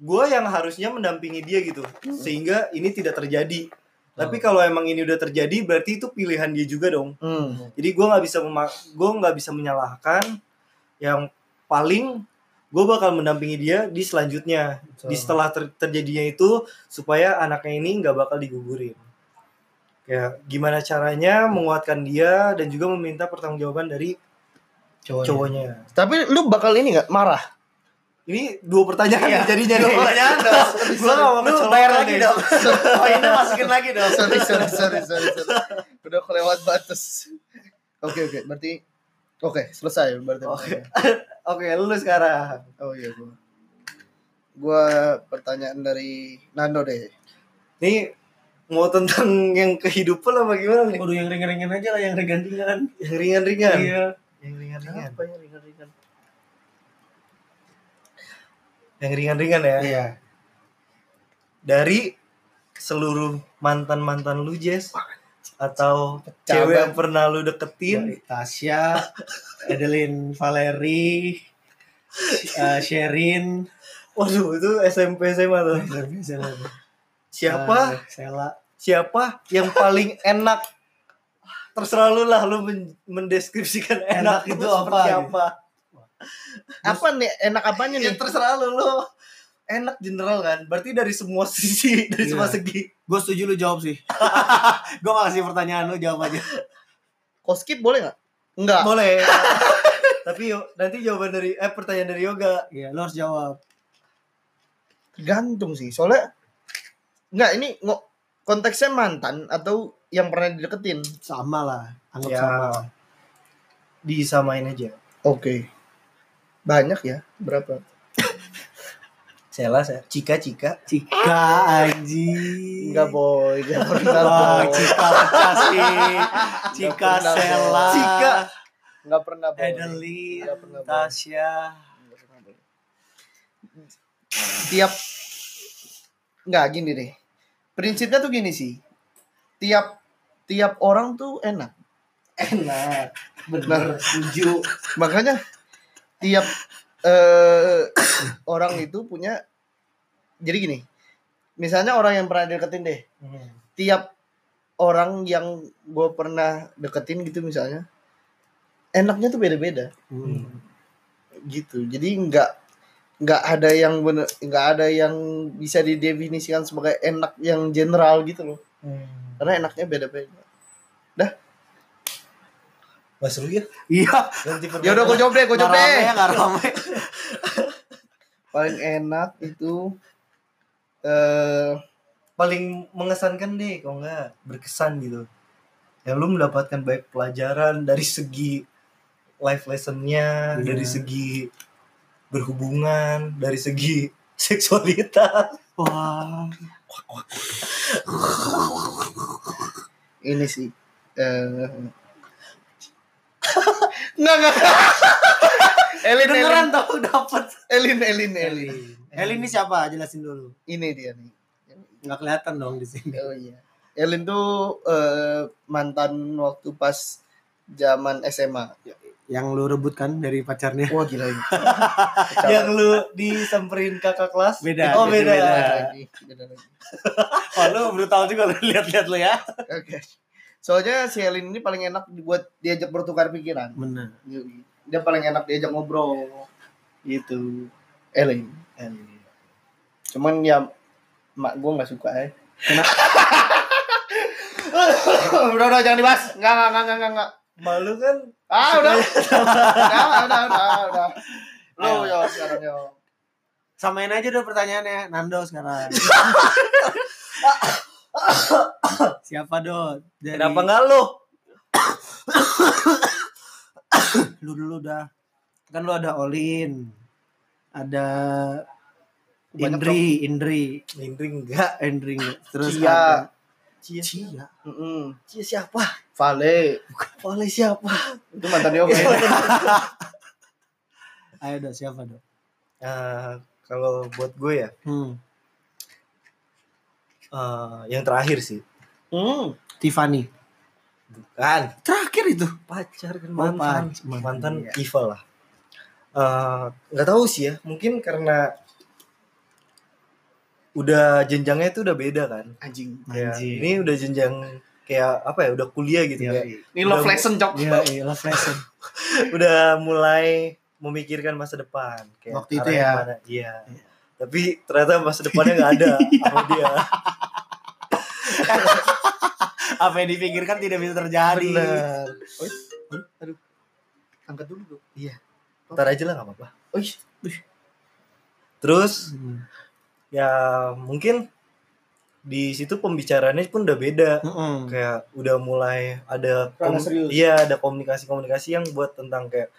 gue yang harusnya mendampingi dia gitu. Sehingga ini tidak terjadi. Tapi kalau emang ini udah terjadi berarti itu pilihan dia juga dong. Hmm. jadi gue nggak bisa gue nggak bisa menyalahkan yang paling gue bakal mendampingi dia di selanjutnya. Di setelah ter- terjadinya itu supaya anaknya ini nggak bakal digugurin. Ya gimana caranya menguatkan dia dan juga meminta pertanggungjawaban dari Cowoknya. cowoknya. Tapi lu bakal ini nggak? Marah? Ini dua pertanyaan Iya, jadinya dua nih. pertanyaan dong. <laughs> gue gak mau Lu bayar lagi nih. dong. <laughs> Oh ini masukin lagi dong. sorry, sorry, sorry, sorry, sorry. Udah kelewat batas. Oke, oke. Berarti oke, selesai berarti. oke <laughs> oke lu sekarang Oh iya gua. Gua pertanyaan dari Nando deh. ini mau tentang yang kehidupan apa gimana nih Udah yang ringan-ringan aja lah, yang ringan-ringan. yang ringan-ringan Iya. yang ringan-ringan Apa yang ringan-ringan? Yang ringan-ringan ya. Iya. dari seluruh mantan mantan lu Jess atau Pecah cewek yang pernah lu deketin? Dari Tasya, <laughs> Adeline Valeri, <laughs> eh, Sherin, waduh itu SMP SMA <laughs> tuh. Siapa? Eh, Sela. siapa yang paling enak? Terserah lu lah lu men- mendeskripsikan enak, Enak itu apa, apa <laughs> Apa nih enak apanya ya nih? terserah lu lu enak general kan berarti dari semua <laughs> sisi dari Iya. semua segi Gue setuju lu jawab sih. <laughs> gue gak kasih pertanyaan lu jawab aja. Kau skip boleh nggak? Enggak. boleh tapi yuk nanti jawaban dari eh pertanyaan dari yoga Iya, lu harus jawab. Tergantung sih. Soalnya enggak ini ngo- konteksnya mantan atau yang pernah dideketin. Sama lah, anggap Ya. sama. disamain aja Oke. Banyak ya? Berapa? <laughs> Sela saya Cika Cika Cika anjing. Enggak boy, enggak pernah. Boy. Cika pecah sih. Cika pernah, Sela. Cika. Enggak pernah boy. Adeline, Nggak pernah, Boy. Tasya. Nggak pernah, boy. Tiap enggak gini deh. Prinsipnya tuh gini sih. Tiap tiap orang tuh enak. Enak. Bener, setuju. Makanya tiap eh <coughs> orang itu punya jadi gini. Misalnya orang yang pernah deketin deh, tiap orang yang gue pernah deketin gitu misalnya enaknya tuh beda-beda Hmm. gitu jadi nggak nggak ada yang bener nggak ada yang bisa didefinisikan sebagai enak yang general gitu loh karena enaknya beda-beda Mas seru ya? Iya. Ya udah gue deh gue jawab Nggak rame ya, <laughs> paling enak itu eh paling mengesankan deh kalau nggak berkesan gitu yang lu mendapatkan baik pelajaran dari segi life lessonnya Iya. dari segi berhubungan dari segi <laughs> seksualitas Wah. ini sih eh nggak nggak Elin Beneran Elin tau dapet. Elin Elin Elin Elin ini siapa? Jelasin dulu. ini dia nih Nggak kelihatan dong di sini. oh iya Elin tuh eh, mantan waktu pas zaman SMA Yang lu rebut kan dari pacarnya. wah gila ini <laughs> yang lu disamperin kakak kelas Beda, oh beda, beda. beda lagi beda lagi <laughs> Oh, lu brutal juga lu lihat-lihat lu ya. oke soalnya si Elin ini paling enak buat diajak bertukar pikiran. Bener. dia paling enak diajak ngobrol. Gitu. Elin. Cuman ya mak gue nggak suka ya <laughs> udah udah jangan dibahas. Nggak nggak nggak nggak nggak. Malu kan? Ah udah. Udah udah udah udah lo yo sekarang yo. Samain aja dong pertanyaannya. Nando sekarang. <laughs> Siapa dong? Dari... kenapa nggak lu Lu dulu dah. Kan lu ada Olin. Ada Banyak Indri, Indri, Indri enggak Indri. Terus Cia. ada Cia Cia. Mm-mm. Cia siapa Vale Oleh siapa itu mantan dia oke Ayo dong, siapa dong? Nah, kalau buat gue ya Hmm. Eh, yang terakhir sih. Hmm. Tiffany. kan Terakhir itu. pacar kan Oh, mantan. mantan, mantan iya. Kiva lah. Eh, nggak tahu sih ya. Mungkin karena udah jenjangnya itu udah beda kan. Anjing. Kayak Anjing. ini udah jenjang kayak apa ya udah kuliah gitu Iya, kayak. Ini love lesson cok. Iya, iya, love lesson. <laughs> udah mulai memikirkan masa depan. Kayak Waktu itu ya? iya. Tapi ternyata masa depannya nggak ada sama dia <laughs> Apa yang dipikirkan tidak bisa terjadi. benar Oh, aduh, angkat dulu bro ntar aja lah nggak apa-apa. Oh iya. terus Hmm. ya mungkin di situ pembicaraannya pun udah beda. Mm-mm. kayak udah mulai ada iya ada komunikasi-komunikasi yang buat tentang kayak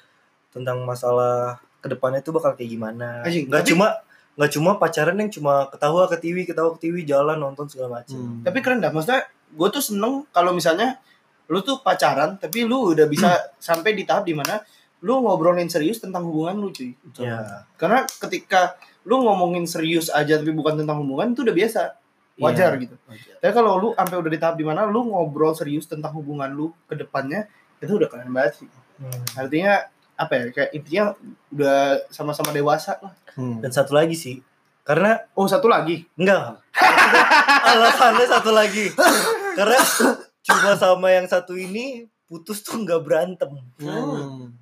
tentang masalah ke depannya itu bakal kayak gimana. Anjing, nggak tapi- cuma nggak cuma pacaran yang cuma ketawa ke TV ketawa ke TV jalan nonton segala macam Hmm. tapi keren dah maksudnya gue tuh seneng kalau misalnya lu tuh pacaran tapi lu udah bisa sampai di tahap di mana lu ngobrolin serius tentang hubungan lu cuy. Ya karena ketika lu ngomongin serius aja tapi bukan tentang hubungan itu udah biasa. Wajar Iya, gitu. Wajar. tapi kalau lu sampai udah di tahap di mana lu ngobrol serius tentang hubungan lu ke depannya itu udah keren banget sih. Hmm. artinya apa ya kayak intinya udah sama-sama dewasa lah Hmm. dan satu lagi sih karena oh satu lagi enggak <laughs> alasannya satu lagi karena cuma sama yang satu ini putus tuh nggak berantem Hmm.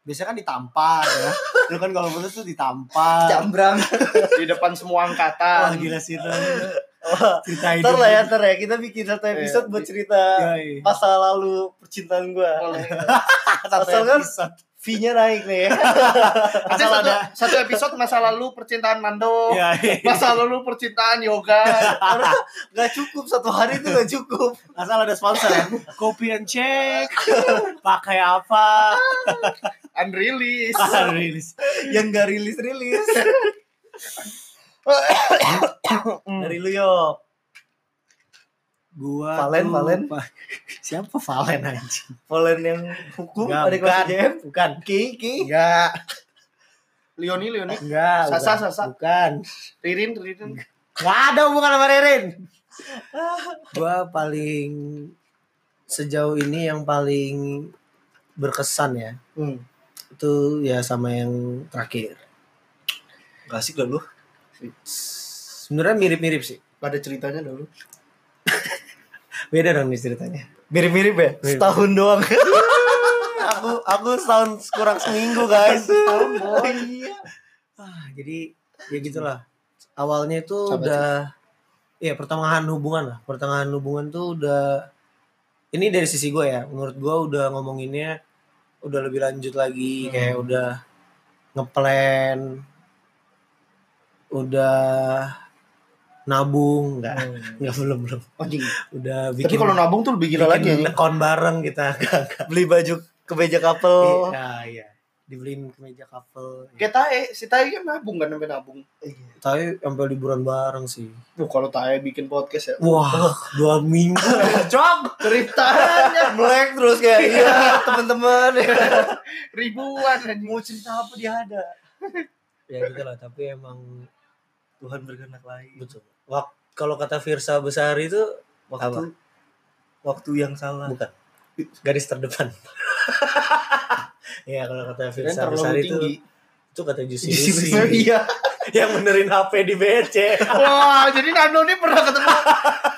Biasanya kan ditampar ya. Lu kan kalau putus tuh ditampar. jambrang <laughs> di depan semua Wah angkatan gila sih itu. Wah, Cerita ntar lah ya ntar ya kita bikin satu episode Iya. buat cerita Yoi. masa lalu percintaan gua Satu Asal kan fee-nya naik nih <laughs> Asal satu, ada. satu episode masa lalu percintaan Nando Iya, iya. masa lalu percintaan yoga <laughs> nggak cukup satu hari itu nggak cukup Asal ada sponsor ya. Kopi and check. Pakai apa? unreleased Ah, rilis. yang nggak rilis rilis dari lu yok Gua Valen, tuh- Valen. Pa- <laughs> Siapa Valen anjing? Valen yang hukum Enggak, ada kelas bukan. JM Bukan. Ki Ki enggak Leoni Leoni Enggak. Sasa, bukan. Sasa. Bukan. Ririn Ririn Enggak ada hubungan sama Ririn. <laughs> gua paling sejauh ini yang paling berkesan ya. hmm. Itu ya sama yang terakhir. Gak asik dah lu Sebenarnya mirip-mirip sih. ada ceritanya dulu <laughs> Beda dong nih ceritanya. Mirip-mirip ya? Mirip. Setahun doang. <laughs> aku aku setahun kurang seminggu guys. Setahun, <laughs> boy. Iya. Ah, jadi ya gitulah. Awalnya itu Apa udah ya pertengahan hubungan lah. Pertengahan hubungan tuh udah ini dari sisi gue ya. Menurut gue udah ngomonginnya udah lebih lanjut lagi Hmm. kayak udah ngeplan udah nabung enggak enggak <laughs> belum belum Anjing. udah Tapi bikin kalau nabung tuh lebih gila lagi bikin ya. account bareng kita <laughs> Beli baju kemeja couple. Iya, iya. Dibeliin kemeja couple. Kayak Tae, si Tae kan nabung kan sampai nabung. Tapi sampai liburan bareng sih. Tuh kalau Tae bikin podcast ya. Wah, dua minggu. <laughs> Cok, ceritanya Melek terus kayak iya teman-teman. ribuan anjing. Mau cerita apa dia ada. ya gitu lah, tapi emang Tuhan berkehendak lain. betul. Wak kalau kata Firsa Besari itu Waktu waktu yang salah. bukan garis terdepan. <laughs> ya kalau kata Firsa Besari itu tinggi. itu kata Lucy Oh, iya. <laughs> yang benerin HP di BC. <laughs> Wah, jadi Nando ini pernah ketemu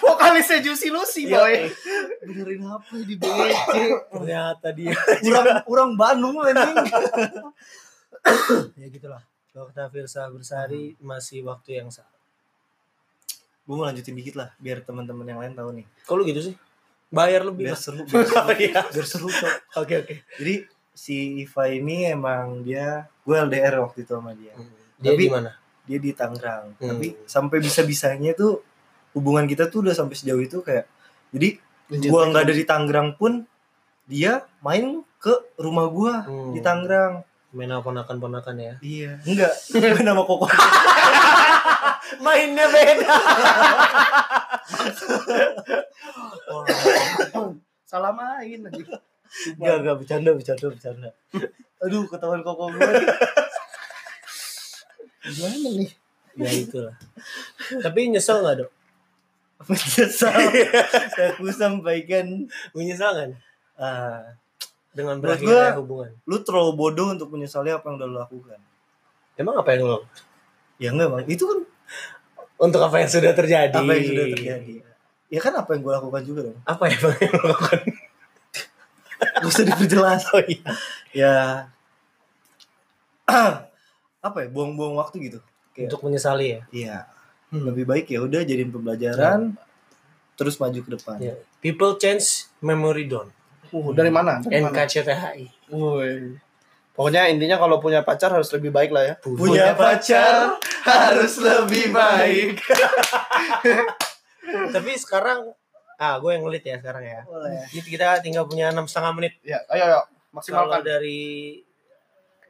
vokalisnya Juicy Lucy, Iya. boy. Benerin apa di BC? Ternyata dia. Orang orang Bandung anjing. <coughs> ya gitulah. Kalau kata Firsa Besari masih waktu yang salah. Gue mau lanjutin dikit lah biar teman-teman yang lain tahu nih. Kok lu gitu sih? Bayar lebih Biar lah. seru, <laughs> biar seru, Iya. biar seru. Oke oke. Jadi si Iva ini emang dia gue LDR waktu itu sama dia. Dia Tapi- di mana? Dia di Tangerang. Hmm. Tapi sampai bisa-bisanya tuh hubungan kita tuh udah sampai sejauh itu kayak jadi gua nggak ada di Tangerang pun dia main ke rumah gua Hmm. di Tangerang. Main ponakan-ponakan ya. Iya. Enggak. <laughs> Nama koko. Mainnya beda. Salah main lagi. Enggak, enggak bercanda, bercanda, bercanda. Aduh, ketahuan koko nih. Gimana nih? ya itulah. Tapi nyesel nggak dok? Menyesal. Aku sampaikan Menyesal kan? ah, Dengan berakhirnya hubungan. lu terlalu bodoh untuk menyesali apa yang udah lu lakukan. Emang apa yang lo? Ya enggak, Bang. Itu kan Untuk apa yang sudah terjadi? apa yang sudah terjadi. Ya kan apa yang gua lakukan juga dong. Apa ya bang yang lakukan? <laughs> Gak usah diperjelas. Oh iya. ya <clears throat> apa ya buang-buang waktu gitu Kayak- Untuk menyesali ya. iya lebih baik ya udah jadiin pembelajaran terus maju ke depan Ya. People change, memory don't. Uh, dari mana? Dari mana? NKCTHI. Woi. Pokoknya intinya kalau punya pacar harus lebih baik lah ya. punya pacar harus lebih baik <laughs> Tapi sekarang, ah gue yang ngelit ya sekarang ya. boleh Jadi kita tinggal punya enam setengah menit. Ya, ayo ayo Kalau maksimalkan. dari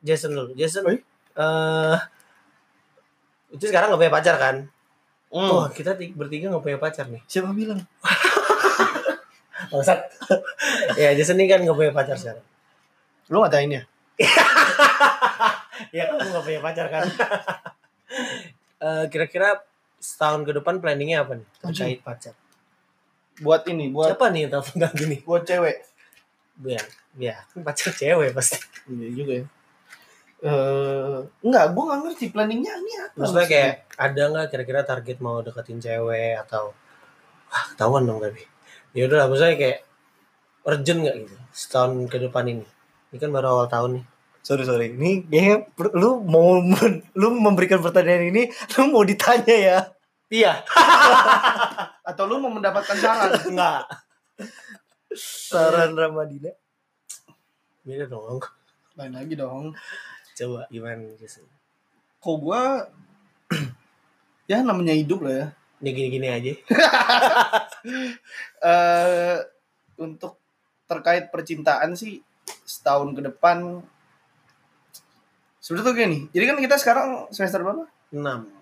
Jason dulu. Jason, eh itu sekarang nggak punya pacar kan? Hmm. Wah kita ti- bertiga nggak punya pacar nih. siapa bilang <laughs> Bangsat. <laughs> ya Jason ini kan nggak punya pacar sekarang. Lu ngatain ya? <laughs> Ya kamu nggak punya pacar kan? <laughs> Eh, Kira-kira setahun ke depan planningnya apa nih terkait pacar? Buat ini, buat Siapa nih telepon tadi nih? buat cewek. Ya, ya pacar cewek pasti. Iya juga ya. Eh, enggak, gua nggak ngerti planningnya ini apa. Maksudnya kayak ada nggak kira-kira target mau deketin cewek atau wah ketahuan dong tapi ya udah lah maksudnya kayak urgent nggak gitu setahun ke depan ini ini kan baru awal tahun nih. Sorry sorry. Ini kayaknya per- lu mau lu memberikan pertanyaan ini lu mau ditanya ya? Iya. <laughs> Atau lu mau mendapatkan saran? enggak. Saran Ramadina? Beda dong. Lain lagi dong. coba gimana Jason? Kok gua <clears throat> ya namanya hidup lah ya. ini gini-gini aja. <laughs> Eh untuk terkait percintaan sih setahun ke depan sebenarnya tuh gini jadi kan kita sekarang semester berapa? Enam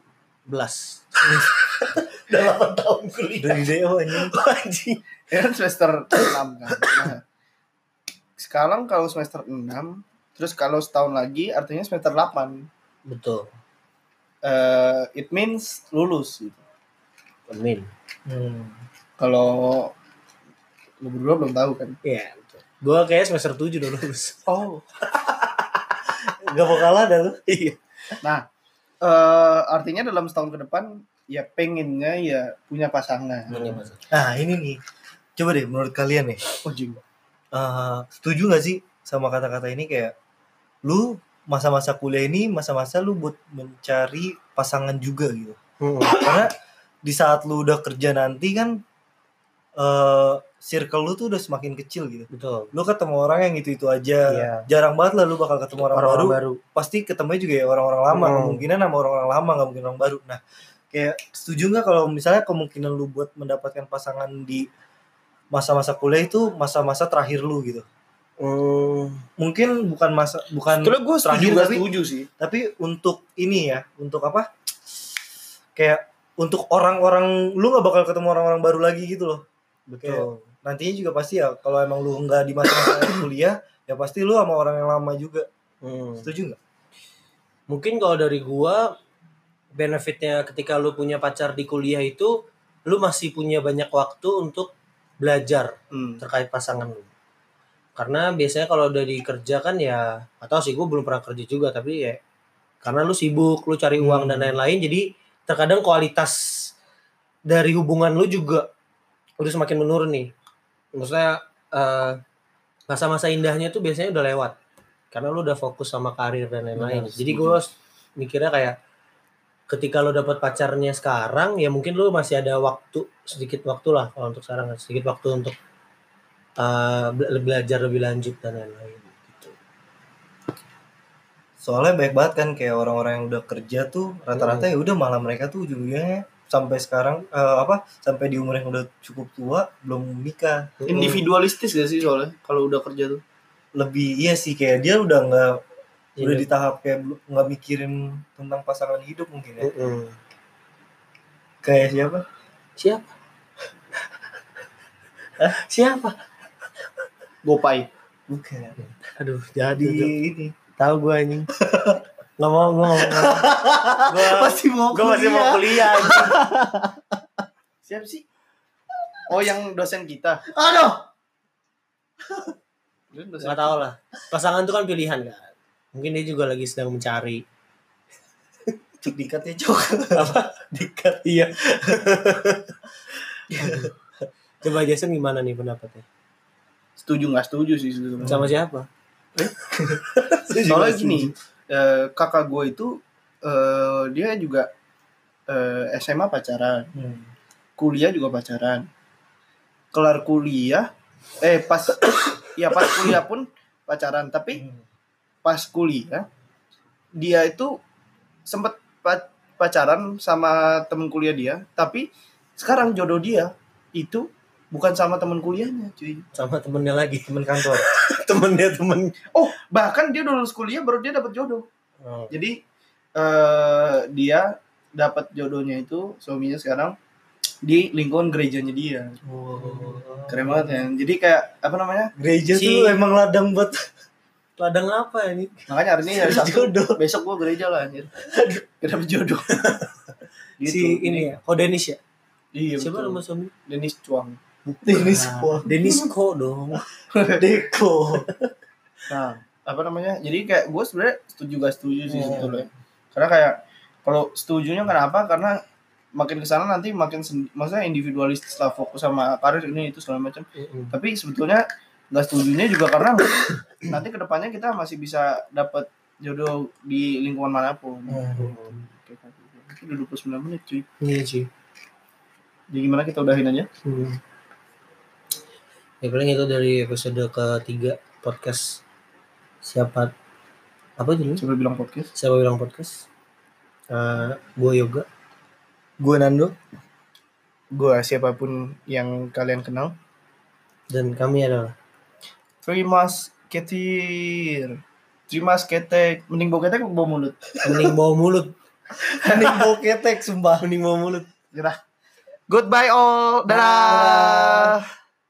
belas. <laughs> Udah 8 tahun kuliah. Dari Deo anjing. Ya kan semester 6 kan. Nah, sekarang kalau semester 6 terus kalau setahun lagi artinya semester 8 betul. Eh it means lulus gitu. Amin. Hmm. kalau lu berdua belum tahu kan? Iya. betul gua kayak semester 7 udah lulus. <laughs> Oh. <laughs> Gak mau kalah dah lu. Iya. Nah eh artinya dalam setahun ke depan ya pengennya ya punya pasangan. Punya pasangan. nah ini nih. Coba deh menurut kalian nih. Oh jing. eh, setuju nggak sih sama kata-kata ini? Kayak lu masa-masa kuliah ini masa-masa lu buat mencari pasangan juga gitu. Hmm. karena di saat lu udah kerja nanti kan eh circle lu tuh udah semakin kecil gitu Betul. lu ketemu orang yang itu itu aja Iya. jarang banget lah lu bakal ketemu orang, Orang-orang baru baru. pasti ketemunya juga ya orang-orang lama Hmm. kemungkinan sama orang-orang lama nggak mungkin orang baru nah kayak setuju nggak kalau misalnya kemungkinan lu buat mendapatkan pasangan di masa-masa kuliah itu masa-masa terakhir lu gitu Hmm. mungkin bukan masa bukan Kalau gue setuju terakhir tapi setuju sih. tapi untuk ini ya untuk apa kayak untuk orang-orang lu nggak bakal ketemu orang-orang baru lagi gitu loh Betul. nantinya juga pasti ya kalau emang lu nggak di masa-masa <coughs> kuliah ya pasti lu sama orang yang lama juga Hmm. setuju nggak Mungkin kalau dari gua benefitnya ketika lu punya pacar di kuliah itu lu masih punya banyak waktu untuk belajar Hmm. terkait pasangan lu. Karena biasanya kalau udah di kerja kan ya atau sih gue belum pernah kerja juga tapi ya karena lu sibuk, lu cari uang Hmm. dan lain-lain jadi terkadang kualitas dari hubungan lu juga udah semakin menurun nih. Maksudnya eh, masa-masa indahnya tuh biasanya udah lewat karena lu udah fokus sama karir dan lain-lain. Jadi gue mikirnya kayak ketika lu dapat pacarnya sekarang ya mungkin lu masih ada waktu sedikit waktu lah kalau untuk sekarang sedikit waktu untuk uh, bela- belajar lebih lanjut dan lain-lain gitu. soalnya banyak banget kan kayak orang-orang yang udah kerja tuh rata-rata Hmm. ya udah malah mereka tuh ujung-ujungnya sampai sekarang eh, apa sampai di umur yang udah cukup tua belum nikah Individualistis gak sih soalnya kalau udah kerja tuh? lebih iya sih kayak dia udah nggak Iya. udah di tahap kayak nggak mikirin tentang pasangan hidup mungkin ya Mm-mm. kayak siapa Siapa? <laughs> Siapa? Gopay. bukan Aduh, jadi ini tahu gue anjing. <laughs> Nggak mau, gue nggak mau. <laughs> Gue Masih mau gue masih mau kuliah. <laughs> Siapa sih? Oh yang dosen kita. aduh <laughs> dosen Nggak tahu lah. Pasangan itu kan pilihan kan. Mungkin dia juga lagi sedang mencari. cek dikat ya cok Apa? dikat Iya. Coba Jason gimana nih pendapatnya? Setuju nggak setuju sih. Sama siapa? Soalnya gini, eh, kakak gue itu eh, dia juga eh, SMA pacaran, Hmm. kuliah juga pacaran. Kelar kuliah, eh pas, <coughs> ya pas kuliah pun pacaran. Tapi Hmm. pas kuliah dia itu sempet pa- pacaran sama temen kuliah dia. Tapi sekarang jodoh dia itu bukan sama temen kuliahnya, cuy. Sama temennya lagi. temen kantor <laughs> Temennya temen. Oh, bahkan dia udah lulus kuliah baru dia dapat jodoh. Oh. Jadi eh dia dapat jodohnya itu suaminya sekarang di lingkungan gerejanya dia. Keren banget ya. Jadi kayak apa namanya? gereja Si- tuh emang ladang buat <laughs> Ladang apa ini? Makanya hari ini hari <laughs> Sabtu jodoh besok gua gereja lah anjir. Dapet jodoh. Gitu. Si ini ya, oh Denis ya? Iya Siapa betul. nama suami? Denis Cuang. Denis Nah, Wah. Denis Ko dong. <laughs> Deko Nah, apa namanya? Jadi kayak gue sebenarnya setuju gak setuju sih Iya. sebetulnya. Karena kayak kalau setujunya kenapa? Karena makin ke sana nanti makin maksudnya individualistis lah fokus sama karir ini itu segala macam. Tapi sebetulnya nggak setujunya juga karena <coughs> nanti ke depannya kita masih bisa dapat jodoh di lingkungan mana pun. Itu udah 29 menit cuy. Iya sih. Jadi gimana kita udahin aja? Hmm. Ya paling itu dari episode ketiga podcast siapa apa dulu? Coba bilang podcast. Siapa bilang podcast? Eh, gue yoga. gue Nando Gua siapa pun yang kalian kenal. dan kami adalah Terima ketir. Terima ketek. Mending bau ketek bau mulut. mending bawa mulut, <laughs> mending bau ketek sumpah mending bawa mulut. Goodbye all. Dadah.